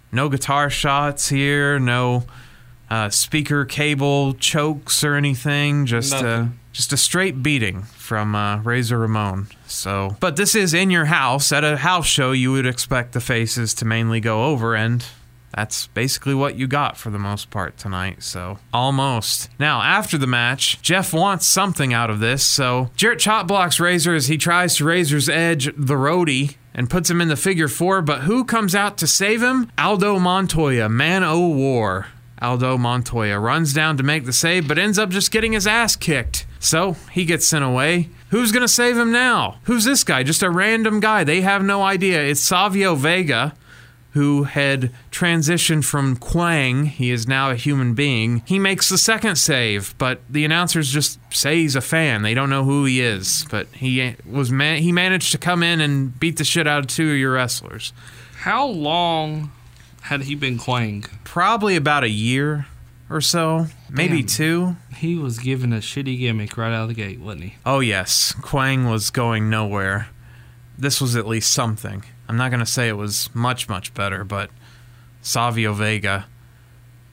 No guitar shots here, no uh, speaker cable chokes or anything. Just uh. Just a straight beating from uh, Razor Ramon. So, but this is in your house at a house show. You would expect the faces to mainly go over, and that's basically what you got for the most part tonight. So, almost. Now, after the match, Jeff wants something out of this. So, Jarrett chop blocks Razor as he tries to Razor's edge the roadie and puts him in the figure four. But who comes out to save him? Aldo Montoya, man o' war. Aldo Montoya runs down to make the save, but ends up just getting his ass kicked. So he gets sent away. Who's gonna save him now? Who's this guy? Just a random guy. They have no idea. It's Savio Vega, who had transitioned from Kwang. He is now a human being. He makes the second save, but the announcers just say he's a fan. They don't know who he is, but he was man- he managed to come in and beat the shit out of two of your wrestlers. How long had he been Kwang? Probably about a year or so, maybe Damn. two. He was given a shitty gimmick right out of the gate, wasn't he? Oh, yes. Kwang was going nowhere. This was at least something. I'm not going to say it was much, much better, but Savio Vega.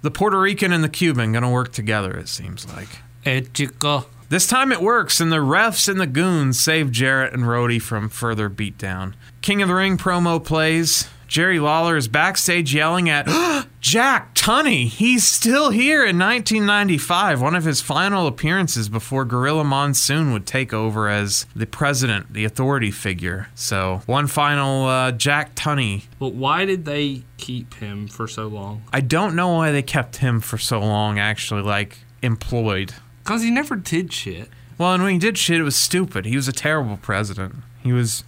The Puerto Rican and the Cuban going to work together, it seems like. Hey, chico. This time it works, and the refs and the goons save Jarrett and Roadie from further beatdown. King of the Ring promo plays. Jerry Lawler is backstage yelling at Jack Tunney. He's still here in 1995, one of his final appearances before Gorilla Monsoon would take over as the president, the authority figure. So, one final uh, Jack Tunney. But why did they keep him for so long? I don't know why they kept him for so long, actually, like employed. Because he never did shit. Well, and when he did shit, it was stupid. He was a terrible president. He was.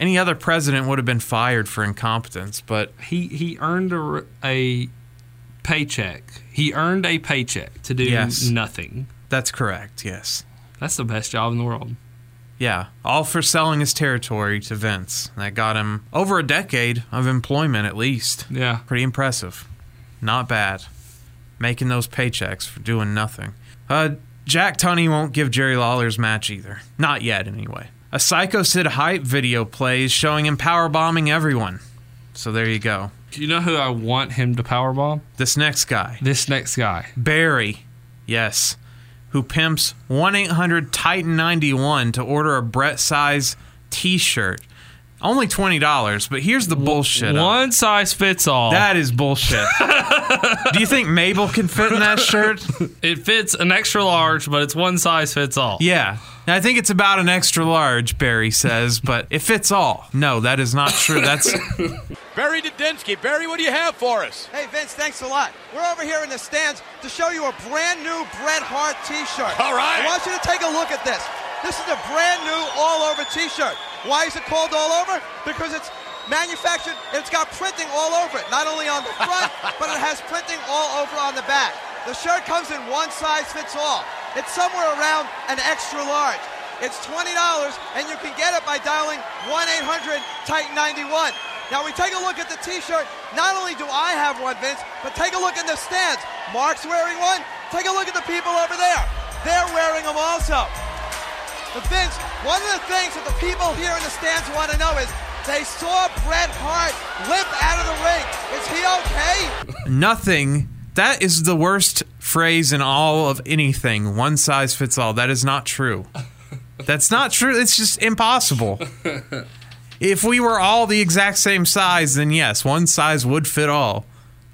Any other president would have been fired for incompetence, but He he earned a, a paycheck. He earned a paycheck to do Yes. nothing. that's correct, yes. That's the best job in the world. Yeah, all for selling his territory to Vince. That got him over a decade of employment at least. Yeah. Pretty impressive. Not bad. Making those paychecks for doing nothing. Uh, Jack Tunney won't give Jerry Lawler's match either. Not yet, anyway. A Psycho Sid hype video plays showing him power bombing everyone. So there you go. You know who I want him to powerbomb? This next guy, This next guy. Barry. Yes. Who pimps 1 800 Titan 91 to order a Bret size t shirt. Only $20, but here's the bullshit. of it. One size fits all. That is bullshit. Do you think Mabel can fit in that shirt? it fits an extra large, but it's one size fits all. Yeah. I think it's about an extra large, Barry says, but it fits all. No, that is not true. That's Barry Didinsky. Barry, what do you have for us? Hey, Vince, thanks a lot. We're over here in the stands to show you a brand new Bret Hart t-shirt. All right. I want you to take a look at this. This is a brand new all-over t-shirt. Why is it called all over? Because it's manufactured, it's got printing all over it. Not only on the front, but it has printing all over on the back. The shirt comes in one size fits all. It's somewhere around an extra large. It's $20, and you can get it by dialing 1-800-TITAN-91. Now we take a look at the t-shirt. Not only do I have one, Vince, but take a look in the stands. Mark's wearing one. Take a look at the people over there. They're wearing them also. But Vince, one of the things that the people here in the stands want to know is they saw Bret Hart limp out of the ring. Is he okay? nothing. That is the worst phrase in all of anything. One size fits all. That is not true. That's not true. It's just impossible. If we were all the exact same size, then yes, one size would fit all.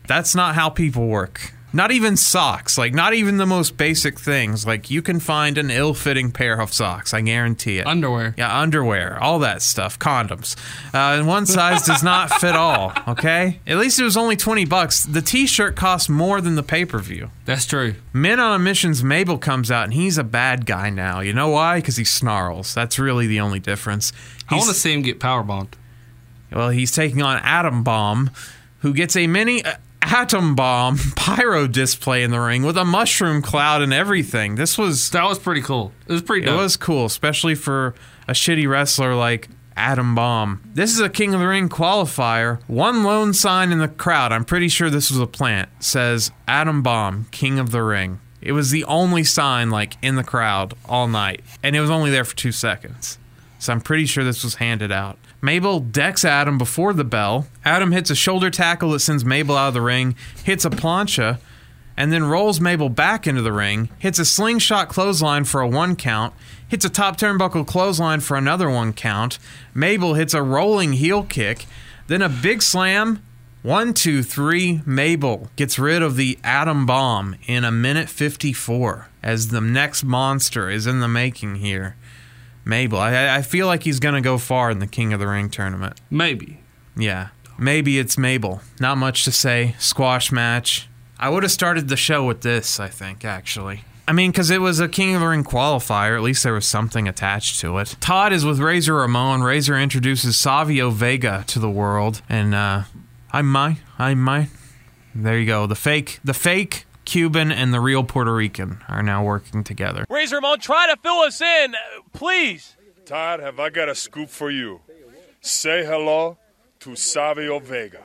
That's not how people work. Not even socks, like not even the most basic things. Like you can find an ill-fitting pair of socks, I guarantee it. Underwear. Yeah, underwear, all that stuff, condoms. Uh, and one size does not fit all. Okay, at least it was only twenty bucks. The T-shirt costs more than the pay-per-view. That's true. Men on a Mission's Mabel comes out, and he's a bad guy now. You know why? Because he snarls. That's really the only difference. I want to see him get power bombed. well, he's taking on Atom Bomb, who gets a mini uh, Atom Bomb pyro display in the ring with a mushroom cloud and everything. This was That was pretty cool. It was pretty it dope. was cool, especially for a shitty wrestler like Atom Bomb. This is a King of the Ring qualifier. One lone sign in the crowd, I'm pretty sure this was a plant, says Atom Bomb, King of the Ring. It was the only sign like in the crowd all night, and it was only there for two seconds. So I'm pretty sure this was handed out. Mabel decks Adam before the bell. Adam hits a shoulder tackle that sends Mabel out of the ring, hits a plancha, and then rolls Mabel back into the ring, hits a slingshot clothesline for a one count, hits a top turnbuckle clothesline for another one count. Mabel hits a rolling heel kick, then a big slam. One, two, three. Mabel gets rid of the atom bomb in a minute 54 as the next monster is in the making here. Mabel, I, I feel like he's going to go far in the King of the Ring tournament. Maybe. Yeah. Maybe it's Mabel. Not much to say. Squash match. I would have started the show with this, I think, actually. I mean, because it was a King of the Ring qualifier. At least there was something attached to it. Todd is with Razor Ramon. Razor introduces Savio Vega to the world. And, uh, I'm my, I'm my. There you go. The fake, the fake Cuban and the real Puerto Rican are now working together. Razor Ramon, try to fill us in, uh, please. Todd, have I got a scoop for you? Say hello to Savio Vega,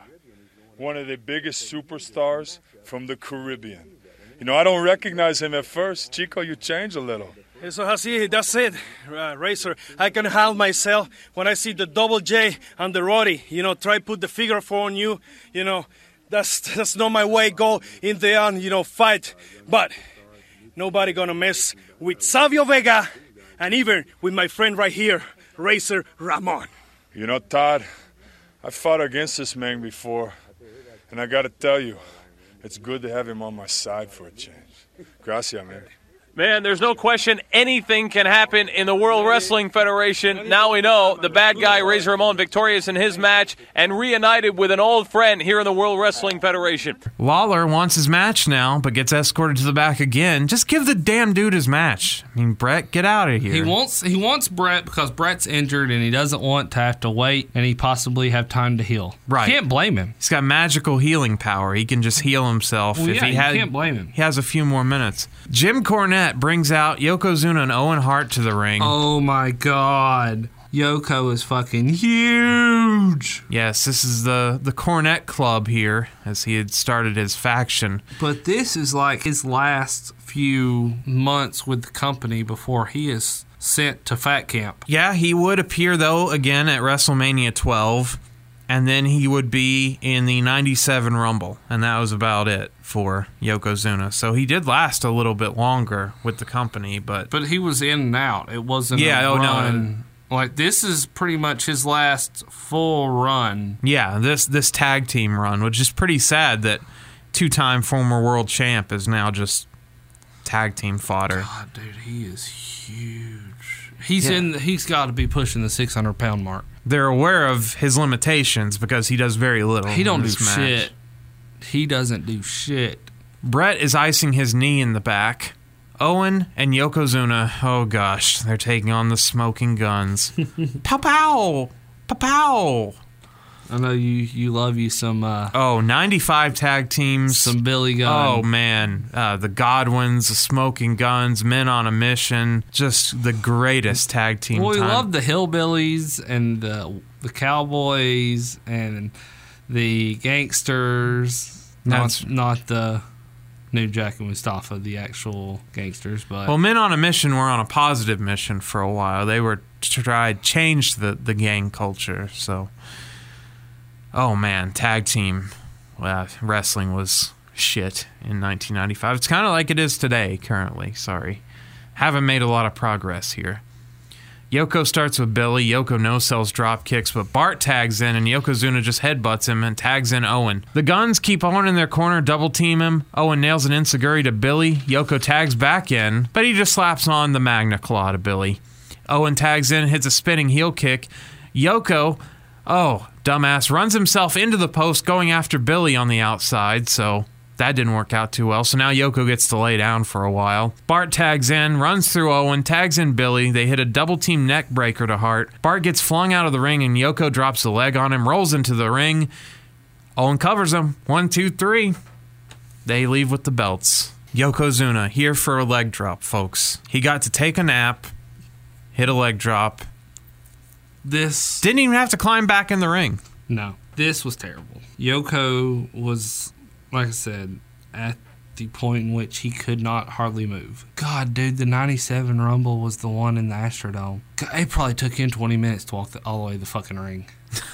one of the biggest superstars from the Caribbean. You know, I don't recognize him at first. Chico, you change a little. So así, that's it, uh, Razor. I can help myself when I see the double J and the Roadie. You know, try put the figure four on you. You know, that's that's not my way. Go in there and you know fight, but nobody gonna mess with Savio Vega, and even with my friend right here, Razor Ramon. You know, Todd, I fought against this man before, and I gotta tell you, it's good to have him on my side for a change. Gracias, man. Man, there's no question anything can happen in the World Wrestling Federation. Now we know the bad guy Razor Ramon victorious in his match and reunited with an old friend here in the World Wrestling Federation. Lawler wants his match now, but gets escorted to the back again. Just give the damn dude his match. I mean, Bret, get out of here. He wants he wants Bret because Bret's injured and he doesn't want to have to wait and he possibly have time to heal. Right. Can't blame him. He's got magical healing power. He can just heal himself Well, if yeah, he you had. can't blame him. He has a few more minutes. Jim Cornette brings out Yokozuna and Owen Hart to the ring. Oh my god. Yoko is fucking huge. Yes, this is the the Cornette Club here, as he had started his faction. But this is like his last few months with the company before he is sent to Fat Camp. Yeah, he would appear though again at WrestleMania 12, and then he would be in the 97 Rumble, and that was about it for Yokozuna. So he did last a little bit longer with the company, but But he was in and out. It wasn't Yeah, a oh, no, run. Like this is pretty much his last full run. yeah, this this tag team run, which is pretty sad that two-time former world champ is now just tag team fodder. God, dude, he is huge. He's Yeah. in. He's got to be pushing the 600 pound mark. They're aware of his limitations because he does very little. He don't in do match. shit. He doesn't do shit. Bret is icing his knee in the back. Owen and Yokozuna, oh gosh, they're taking on the smoking guns. pow pow! Pow pow! I know you. You love you some. Uh, Oh, 95 tag teams. some Billy Gunn. Oh man, uh, the Godwins, the Smoking Guns, Men on a Mission, just the greatest tag team. Well, we time. love the hillbillies and the the cowboys and the gangsters. That's- Not not the New Jack and Mustafa, the actual gangsters, but Well, Men on a Mission were on a positive mission for a while. They were to try change the, the gang culture. So, oh man, tag team well, wrestling was shit in 1995. It's kind of like it is today, currently. Sorry. Haven't made a lot of progress here. Yoko starts with Billy. Yoko no sells drop kicks, but Bart tags in and Yokozuna just headbutts him and tags in Owen. The guns keep Owen in their corner, double team him. Owen nails an enzuigiri to Billy. Yoko tags back in, but he just slaps on the Magna Claw to Billy. Owen tags in, hits a spinning heel kick. Yoko, oh, dumbass, runs himself into the post going after Billy on the outside, so that didn't work out too well. So now Yoko gets to lay down for a while. Bart tags in, runs through Owen, tags in Billy. They hit a double team neck breaker to Hart. Bart gets flung out of the ring, and Yoko drops a leg on him, rolls into the ring. Owen covers him. One, two, three. They leave with the belts. Yokozuna here for a leg drop, folks. He got to take a nap, hit a leg drop. This Didn't even have to climb back in the ring. no, this was terrible. Yoko was, like I said, at the point in which he could not hardly move. God, dude, the '97 Rumble was the one in the Astrodome. God, It probably took him 20 minutes to walk the, all the way to the fucking ring.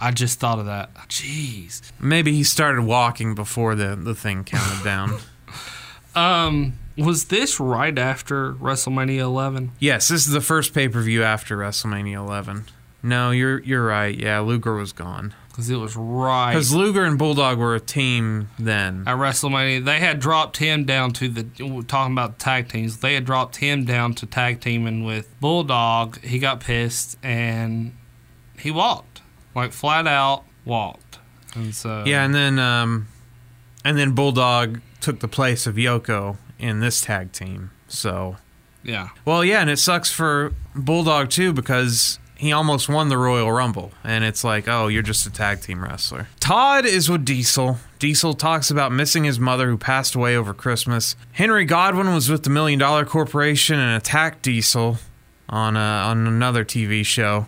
I just thought of that. Jeez. Maybe he started walking before the, the thing counted down. Um, was this right after WrestleMania 11? yes, this is the first pay per view after WrestleMania 11. No, you're you're right. Yeah, Luger was gone. Because it was right Because Luger and Bulldog were a team then. at WrestleMania. They had dropped him down to the we're talking about tag teams. They had dropped him down to tag teaming with Bulldog. He got pissed and he walked like flat out walked. And so Yeah, and then um, and then Bulldog took the place of Yoko in this tag team. So yeah. Well, yeah, and it sucks for Bulldog too because he almost won the Royal Rumble, and it's like, oh, you're just a tag team wrestler. Todd is with Diesel. Diesel talks about missing his mother who passed away over Christmas. Henry Godwin was with the Million Dollar Corporation and attacked Diesel on a, on another TV show.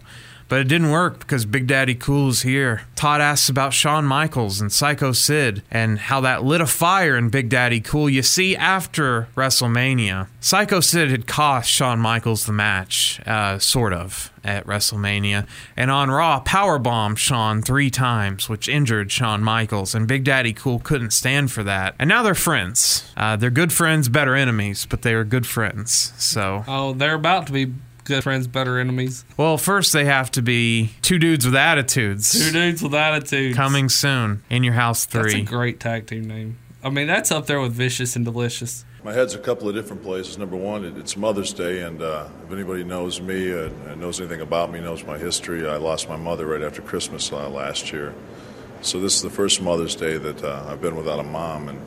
But it didn't work because Big Daddy Cool is here. Todd asks about Shawn Michaels and Psycho Sid and how that lit a fire in Big Daddy Cool. You see, after WrestleMania, Psycho Sid had cost Shawn Michaels the match, uh, sort of, at WrestleMania. And on Raw, powerbombed Shawn three times, which injured Shawn Michaels. And Big Daddy Cool couldn't stand for that. And now they're friends. Uh, they're good friends, better enemies, but they are good friends. So. Oh, they're about to be good friends, better enemies. Well, first they have to be two dudes with attitudes. Two dudes with attitudes. Coming soon in your house three. That's a three. great tag team name. I mean, that's up there with Vicious and Delicious. my head's a couple of different places. Number one, it's Mother's Day, and uh, if anybody knows me uh, and knows anything about me, knows my history, I lost my mother right after Christmas uh, last year. So this is the first Mother's Day that uh, I've been without a mom, and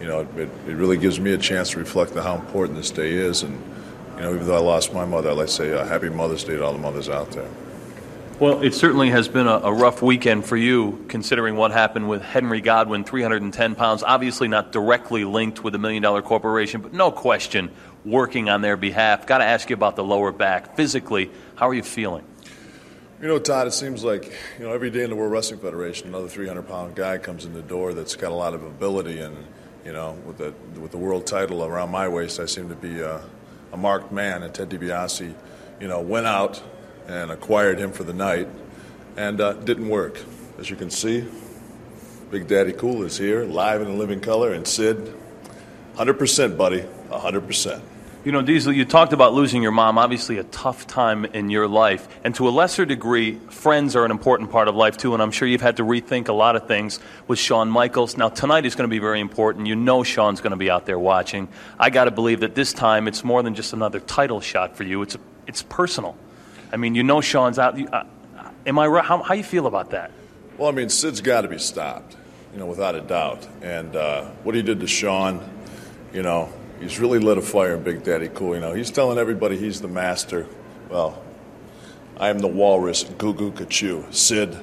you know, it, it really gives me a chance to reflect on how important this day is. And you know, even though I lost my mother, I'd like to say uh, Happy Mother's Day to all the mothers out there. Well, it certainly has been a, a, rough weekend for you, considering what happened with Henry Godwin, 310 pounds. Obviously, not directly linked with a million dollar corporation, but no question working on their behalf. Got to ask you about the lower back. Physically, how are you feeling? You know, Todd, it seems like you know every day in the World Wrestling Federation, another 300 pound guy comes in the door that's got a lot of ability, and you know, with the with the world title around my waist, I seem to be a, a marked man. And Ted DiBiase, you know, went out and acquired him for the night, and uh, didn't work. As you can see, Big Daddy Cool is here, live in living color, and Sid, 100%, buddy, 100%. You know, Diesel, you talked about losing your mom, obviously a tough time in your life. And to a lesser degree, friends are an important part of life, too. And I'm sure you've had to rethink a lot of things with Shawn Michaels. Now, tonight is going to be very important. You know Shawn's going to be out there watching. I got to believe that this time it's more than just another title shot for you, it's, it's personal. I mean, you know Shawn's out. Uh, am I right? How, how you feel about that? Well, I mean, Sid's got to be stopped, you know, without a doubt. And uh, what he did to Shawn, you know, he's really lit a fire in Big Daddy Cool. You know, he's telling everybody he's the master. Well, I am the walrus, goo goo kachu. Sid,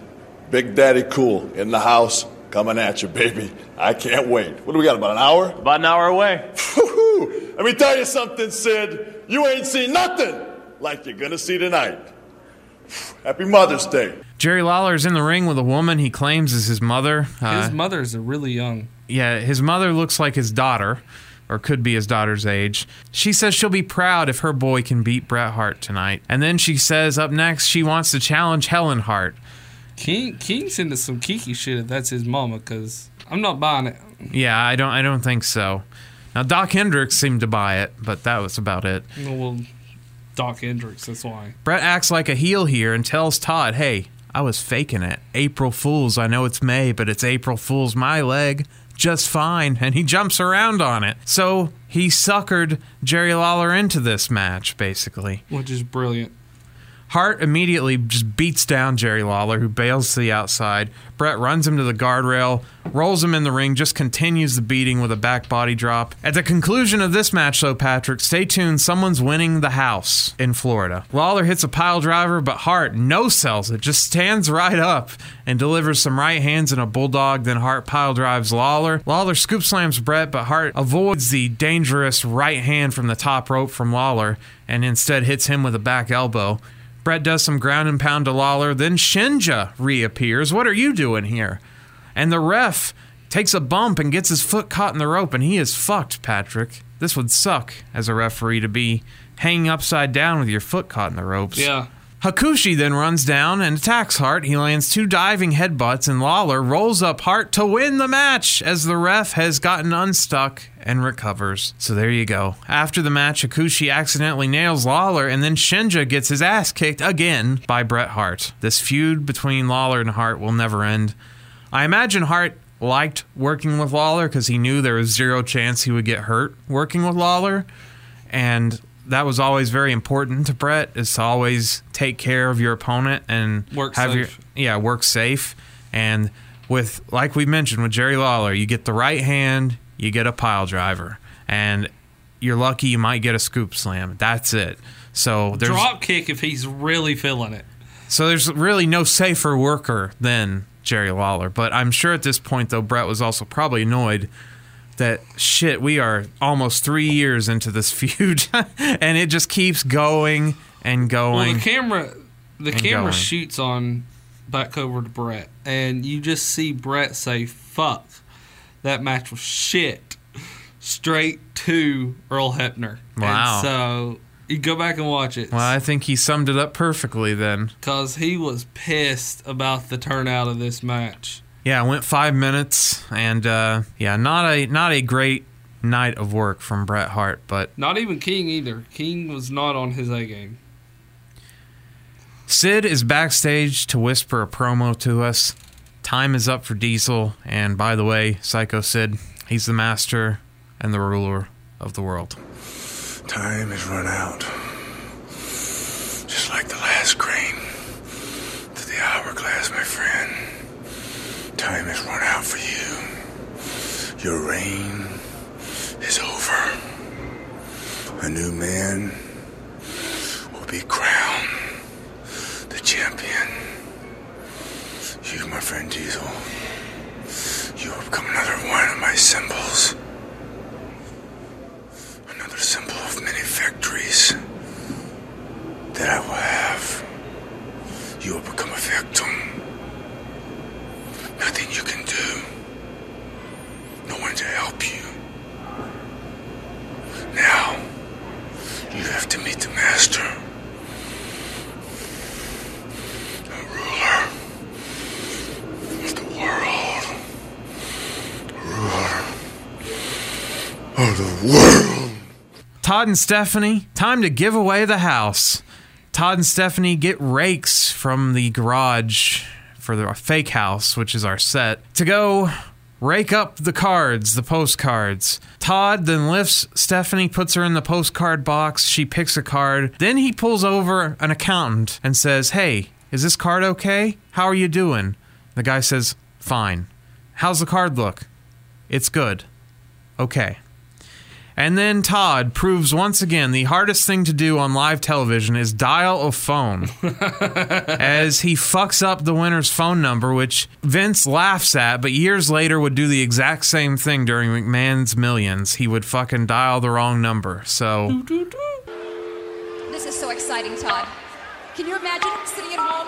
Big Daddy Cool in the house, coming at you, baby. I can't wait. What do we got, about an hour? About an hour away. Let me tell you something, Sid. You ain't seen nothing like you're going to see tonight. Happy Mother's Day. Jerry Lawler's in the ring with a woman he claims is his mother. Uh, his mother's a really young. Yeah, his mother looks like his daughter, or could be his daughter's age. She says she'll be proud if her boy can beat Bret Hart tonight. And then she says up next she wants to challenge Helen Hart. King King's into some kiki shit if that's his mama, because I'm not buying it. Yeah, I don't. I don't think so. Now Dok Hendrix seemed to buy it, but that was about it. Well, Dok Hendrix, That's why. Bret acts like a heel here and tells Todd, hey, I was faking it. April Fool's. I know it's May, but it's April Fool's my leg. Just fine. And he jumps around on it. So he suckered Jerry Lawler into this match, basically. Which is brilliant. Hart immediately just beats down Jerry Lawler, who bails to the outside. Bret runs him to the guardrail, rolls him in the ring, just continues the beating with a back body drop. At the conclusion of this match, though, Patrick, stay tuned. Someone's winning the house in Florida. Lawler hits a pile driver, but Hart no sells it, just stands right up and delivers some right hands and a bulldog. Then Hart pile drives Lawler. Lawler scoop slams Bret, but Hart avoids the dangerous right hand from the top rope from Lawler and instead hits him with a back elbow. Bret does some ground and pound to Lawler. Then Shinja reappears. What are you doing here? And the ref takes a bump and gets his foot caught in the rope, and he is fucked, Patrick. This would suck as a referee to be hanging upside down with your foot caught in the ropes. Yeah. Hakushi then runs down and attacks Hart. He lands two diving headbutts, and Lawler rolls up Hart to win the match as the ref has gotten unstuck and recovers. So there you go. After the match, Hakushi accidentally nails Lawler, and then Shinja gets his ass kicked again by Bret Hart. This feud between Lawler and Hart will never end. I imagine Hart liked working with Lawler because he knew there was zero chance he would get hurt working with Lawler. And that was always very important to Bret is to always take care of your opponent and work have safe. your yeah work safe. And with like we mentioned with Jerry Lawler you get the right hand you get a pile driver. And you're lucky you might get a scoop slam. That's it. So there's drop kick if he's really feeling it. So there's really no safer worker than Jerry Lawler. But I'm sure at this point though Bret was also probably annoyed that shit, we are almost three years into this feud, and it just keeps going and going. Well, the camera, the camera going. shoots on back over to Bret, and you just see Bret say, "Fuck, that match was shit," straight to Earl Hebner. Wow. And so you go back and watch it. Well, I think he summed it up perfectly then. Because he was pissed about the turnout of this match. Yeah, it went five minutes, and uh, yeah, not a not a great night of work from Bret Hart, but Not even King either. King was not on his A game. Sid is backstage to whisper a promo to us. Time is up for Diesel, and by the way, Psycho Sid, he's the master and the ruler of the world. Time has run out. Just like the last grain to the hourglass, my friend. Time has run out for you. Your reign is over. A new man will be crowned the champion. You, my friend Diesel, you have become another one of my symbols. Another symbol of many victories that I will have. You will become a victim. Nothing you can do. No one to help you. Now, you have to meet the master. The ruler of the world. Ruler of the world. Todd and Stephanie, time to give away the house. Todd and Stephanie get rakes from the garage for the fake house, which is our set, to go rake up the cards, the postcards. Todd then lifts Stephanie, puts her in the postcard box. She picks a card. Then he pulls over an accountant and says, Hey, is this card okay? How are you doing? The guy says, Fine. How's the card look? It's good. Okay. And then Todd proves once again the hardest thing to do on live television is dial a phone. as he fucks up the winner's phone number, which Vince laughs at, but years later would do the exact same thing during McMahon's Millions. He would fucking dial the wrong number. So This is so exciting, Todd. Can you imagine sitting at home?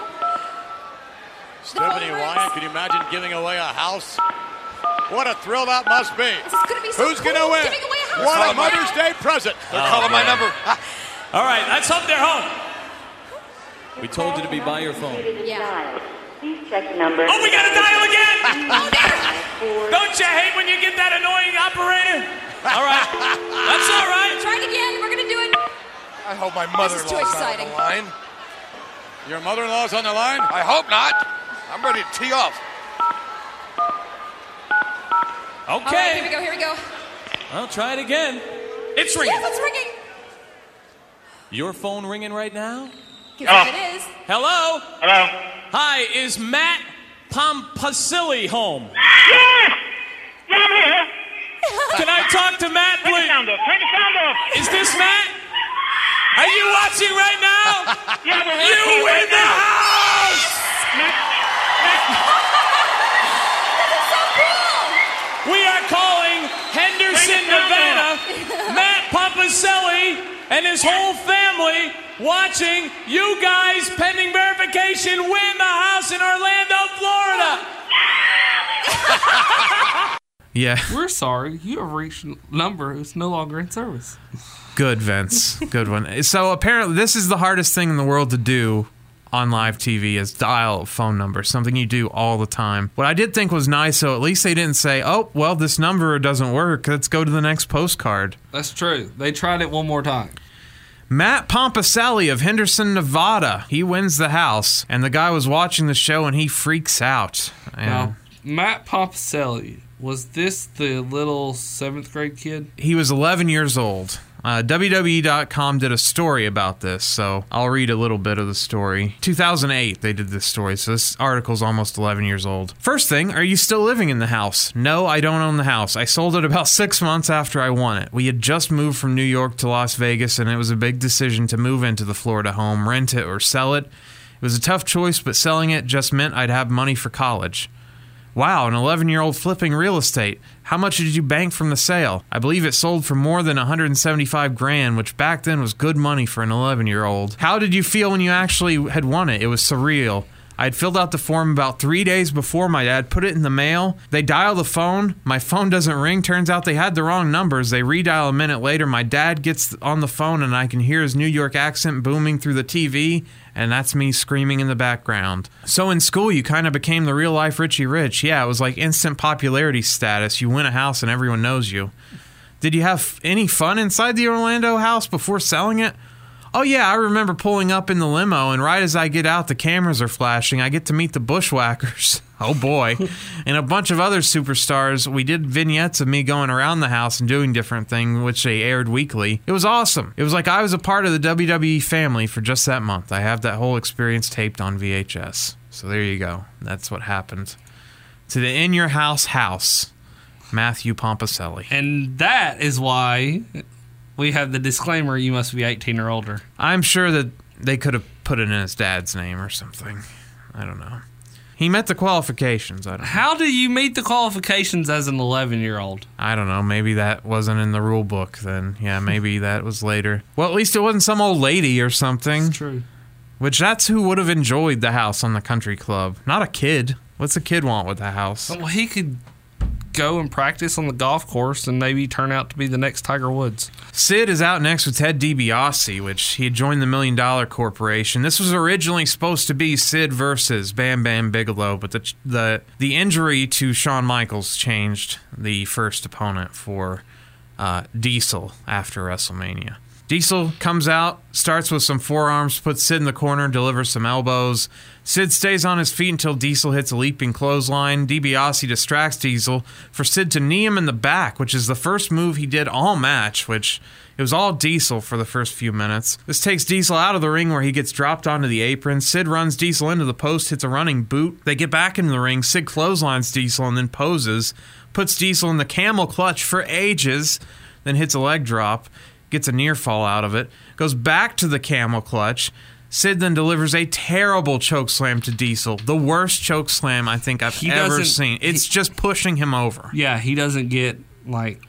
Stephanie Wyatt, can you imagine giving away a house? What a thrill that must be. gonna be so Who's cool, going to win? Giving a What a Mother's. Day present. They're oh, calling my number. All right, let's hope they're home. We told you to be by your phone. Yeah. Please check number. Oh, we got to dial again! Oh, Don't you hate when you get that annoying operator? All right, that's all right. Try it again. We're gonna do it. I hope my This is too mother-in-law's on exciting. the line. Your mother-in-law's on the line? I hope not. I'm ready to tee off. All right, Okay. here we go. Here we go. I'll try it again. It's ringing. Yes, it's ringing. Your phone ringing right now? Guess what ah. it is. Hello? Hello? Hi, is Matt Pompacilli home? Yes! Yeah, I'm here. Can I talk to Matt, please? Turn the please? sound off. Turn the sound off. Is this Matt? Are you watching right now? Yeah, we're You watching win right the now. house! We are calling Pompacelli and his whole family watching you guys, pending verification, win the house in Orlando, Florida. yeah, We're sorry. You have reached a number who's no longer in service. good, Vince. Good one. So apparently, this is the hardest thing in the world to do on live TV is dial a phone number, something you do all the time. What I did think was nice, so at least they didn't say, "Oh, well, this number doesn't work. Let's go to the next postcard." That's true. They tried it one more time. Matt Pompacelli of Henderson, Nevada. He wins the house, and the guy was watching the show and he freaks out. And Now, Matt Pompacelli, was this the little seventh grade kid? he was 11 years old. Uh, WWE.com did a story about this, so I'll read a little bit of the story. 2008, they did this story, so this article's almost 11 years old. First thing, are you still living in the house? No, I don't own the house. I sold it about six months after I won it. We had just moved from New York to Las Vegas, and it was a big decision to move into the Florida home, rent it, or sell it. It was a tough choice, but selling it just meant I'd have money for college. Wow, an 11 year old flipping real estate. How much did you bank from the sale? I believe it sold for more than 175 grand, which back then was good money for an 11 year old. How did you feel when you actually had won it? It was surreal. I had filled out the form about three days before my dad put it in the mail. They dial the phone. My phone doesn't ring. Turns out they had the wrong numbers. They redial a minute later. My dad gets on the phone and I can hear his New York accent booming through the TV, and that's me screaming in the background. So in school, you kind of became the real life Richie Rich. Yeah, it was like instant popularity status. You win a house and everyone knows you. Did you have any fun inside the Orlando house before selling it? Oh, yeah, I remember pulling up in the limo, and right as I get out, the cameras are flashing. I get to meet the bushwhackers. Oh boy. and a bunch of other superstars. We did vignettes of me going around the house and doing different things, which they aired weekly. It was awesome. It was like I was a part of the WWE family for just that month. I have that whole experience taped on VHS. So there you go. That's what happened to the In Your House house, Matthew Pompaselli. And that is why we have the disclaimer you must be 18 or older. I'm sure that they could have put it in his dad's name or something. I don't know. He met the qualifications. I don't. How do you meet the qualifications as an 11 year old? I don't know. Maybe that wasn't in the rule book then. Yeah, maybe that was later. Well, at least it wasn't some old lady or something. true. Which that's who would have enjoyed the house on the country club. Not a kid. What's a kid want with the house? Well, he could go and practice on the golf course and maybe turn out to be the next Tiger Woods. Sid is out next with Ted DiBiase, which he had joined the Million Dollar Corporation. This was originally supposed to be Sid versus Bam Bam Bigelow, but the the the injury to Shawn Michaels changed the first opponent for uh, Diesel after WrestleMania. Diesel comes out, starts with some forearms, puts Sid in the corner, delivers some elbows. Sid stays on his feet until Diesel hits a leaping clothesline. DiBiase distracts Diesel for Sid to knee him in the back, which is the first move he did all match, which it was all Diesel for the first few minutes. This takes Diesel out of the ring where he gets dropped onto the apron. Sid runs Diesel into the post, hits a running boot. They get back into the ring. Sid clotheslines Diesel and then poses, puts Diesel in the camel clutch for ages, then hits a leg drop, gets a near fall out of it, goes back to the camel clutch. Sid then delivers a terrible choke slam to Diesel. The worst choke slam I think I've He ever seen. It's just pushing him over. Yeah, he doesn't get like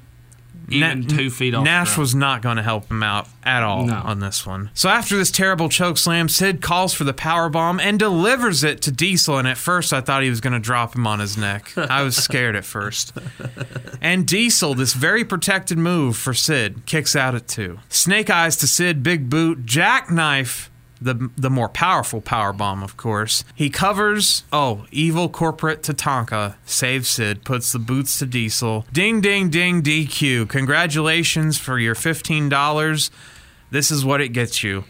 even Na- two feet off. Nash was not going to help him out at all No. on this one. So after this terrible choke slam, Sid calls for the power bomb and delivers it to Diesel. And at first, I thought he was going to drop him on his neck. I was scared at first. And Diesel, this very protected move for Sid, kicks out at two. Snake eyes to Sid, big boot, jackknife. The, the more powerful power bomb, of course. He covers. Oh, evil corporate Tatanka saves Sid, puts the boots to Diesel. Ding, ding, ding, DQ. Congratulations for your $15. This is what it gets you.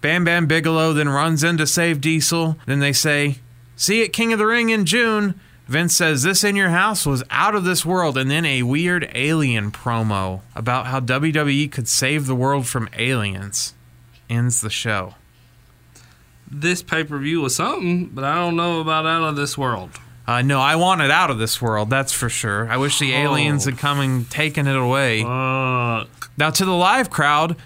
Bam Bam Bigelow then runs in to save Diesel. Then they say, See at King of the Ring in June. Vince says this in your house was out of this world, and then a weird alien promo about how WWE could save the world from aliens ends the show. This pay per view was something, but I don't know about out of this world. Uh, no, I want it out of this world, that's for sure. I wish the aliens had come and taken it away. Now, to the live crowd,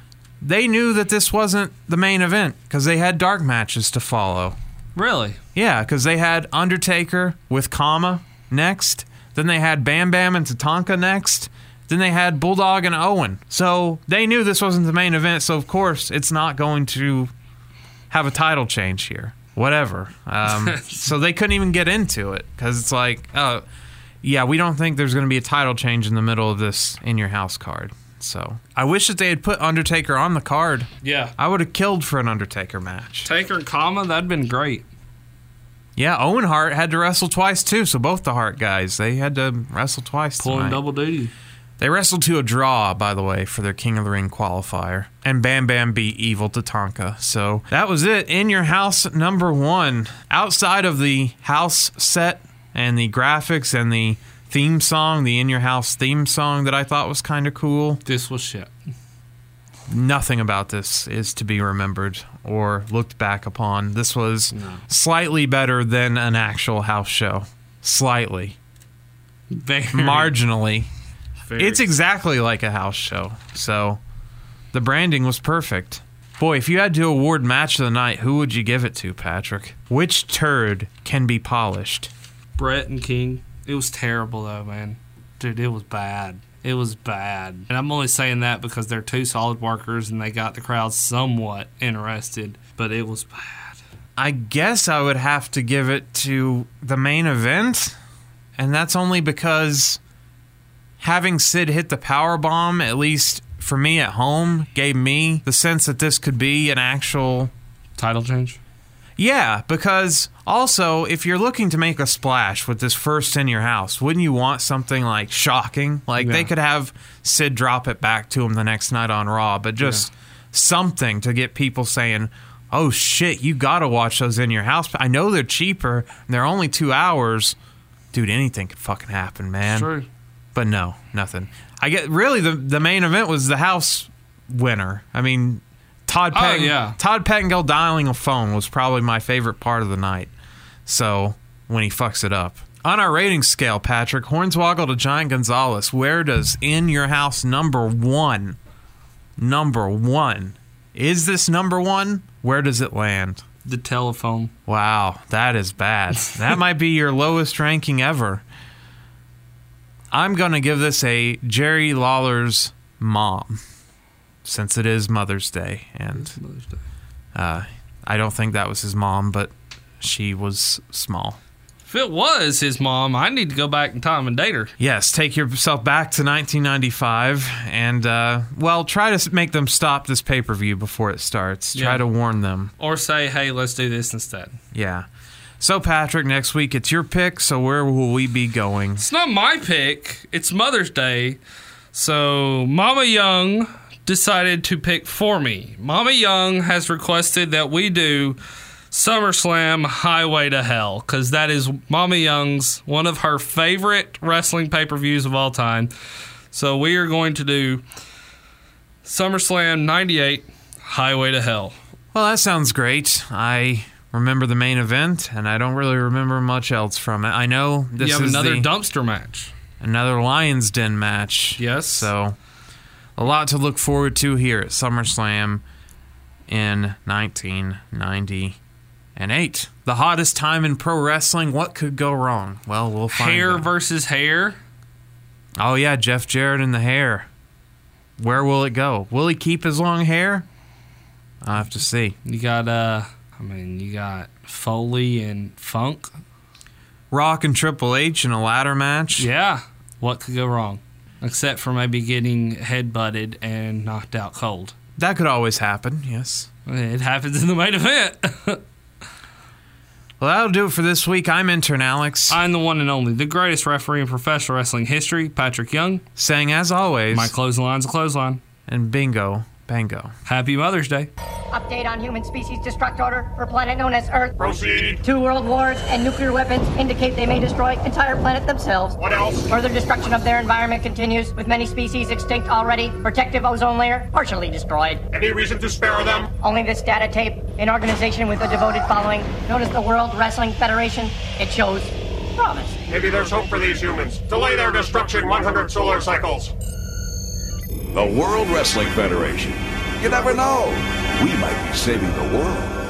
they knew that this wasn't the main event because they had dark matches to follow. Really? Yeah, because they had Undertaker with Kama next. Then they had Bam Bam and Tatanka next. Then they had Bulldog and Owen. So they knew this wasn't the main event. So, of course, it's not going to have a title change here. Whatever. Um, so they couldn't even get into it because it's like, oh, yeah, we don't think there's going to be a title change in the middle of this in your house card. So I wish that they had put Undertaker on the card. Yeah. I would have killed for an Undertaker match. Taker and Kama, that'd been great. Yeah, Owen Hart had to wrestle twice too. So both the Hart guys, they had to wrestle twice. Pulling tonight. double duty. They wrestled to a draw, by the way, for their King of the Ring qualifier. And Bam Bam beat Evil Tatanka. So that was it. In Your House number one. Outside of the house set and the graphics and the theme song, the In Your House theme song that I thought was kind of cool. This was shit. Nothing about this is to be remembered or looked back upon. This was slightly better than an actual house show. Slightly. Very. Marginally. Very. It's exactly like a house show. So the branding was perfect. Boy, if you had to award match of the night, who would you give it to, Patrick? Which turd can be polished? Bret and King. It was terrible though, man. Dude, it was bad. It was bad. And I'm only saying that because they're two solid workers and they got the crowd somewhat interested, but it was bad. I guess I would have to give it to the main event, and that's only because having Sid hit the power bomb, at least for me at home, gave me the sense that this could be an actual title change. Yeah, because also if you're looking to make a splash with this first in your house, wouldn't you want something like shocking? Like they could have Sid drop it back to him the next night on Raw, but just something to get people saying, oh shit, you gotta watch those in your house. I know they're cheaper. and They're only two hours. Dude, anything could fucking happen, man. True. But no, nothing. I get really the the main event was the house winner. I mean, Todd Oh, yeah. Todd Pettengill dialing a phone was probably my favorite part of the night. So when he fucks it up. On our rating scale, Patrick, Hornswoggle to Giant Gonzalez, where does In Your House number one? Number one. Is this number one? Where does it land? The telephone. Wow, that is bad. that might be your lowest ranking ever. I'm going to give this a Jerry Lawler's mom, since it is Mother's Day. And Uh, I don't think that was his mom, but she was small. If it was his mom, I need to go back in time and date her. Yes, take yourself back to 1995 and, uh, well, try to make them stop this pay per view before it starts. Try to warn them. Or say, hey, let's do this instead. Yeah. So, Patrick, next week it's your pick. So, where will we be going? It's not my pick. It's Mother's Day. So Mama Young decided to pick for me. Mama Young has requested that we do SummerSlam Highway to Hell because that is Mama Young's one of her favorite wrestling pay per views of all time. So we are going to do SummerSlam 98 Highway to Hell. Well, that sounds great. I remember the main event, and I don't really remember much else from it. I know this you have is another the- dumpster match. another Lions Den match. Yes. So, a lot to look forward to here at SummerSlam in 1998. The hottest time in pro wrestling. What could go wrong? Well, we'll find Hair out. versus hair. Oh yeah, Jeff Jarrett and the hair. Where will it go? Will he keep his long hair? I'll have to see. You got uh I mean you got Foley and Funk. Rock and Triple H in a ladder match. Yeah. What could go wrong? Except for maybe getting head butted and knocked out cold. That could always happen, yes. It happens in the main event. Well, that'll do it for this week. I'm intern Alex. I'm the one and only, the greatest referee in professional wrestling history, Patrick Young. Saying as always, My closing line's a clothesline. and bingo, bango. Happy Mother's Day. Update on human species destruct order for planet known as Earth. Proceed. Two world wars and nuclear weapons indicate they may destroy entire planet themselves. What else? Further destruction of their environment continues, with many species extinct already. Protective ozone layer partially destroyed. Any reason to spare them? Only this data tape, an organization with a devoted following, known as the World Wrestling Federation, it shows promise. Maybe there's hope for these humans. Delay their destruction 100 solar cycles. The World Wrestling Federation. You never know. We might be saving the world.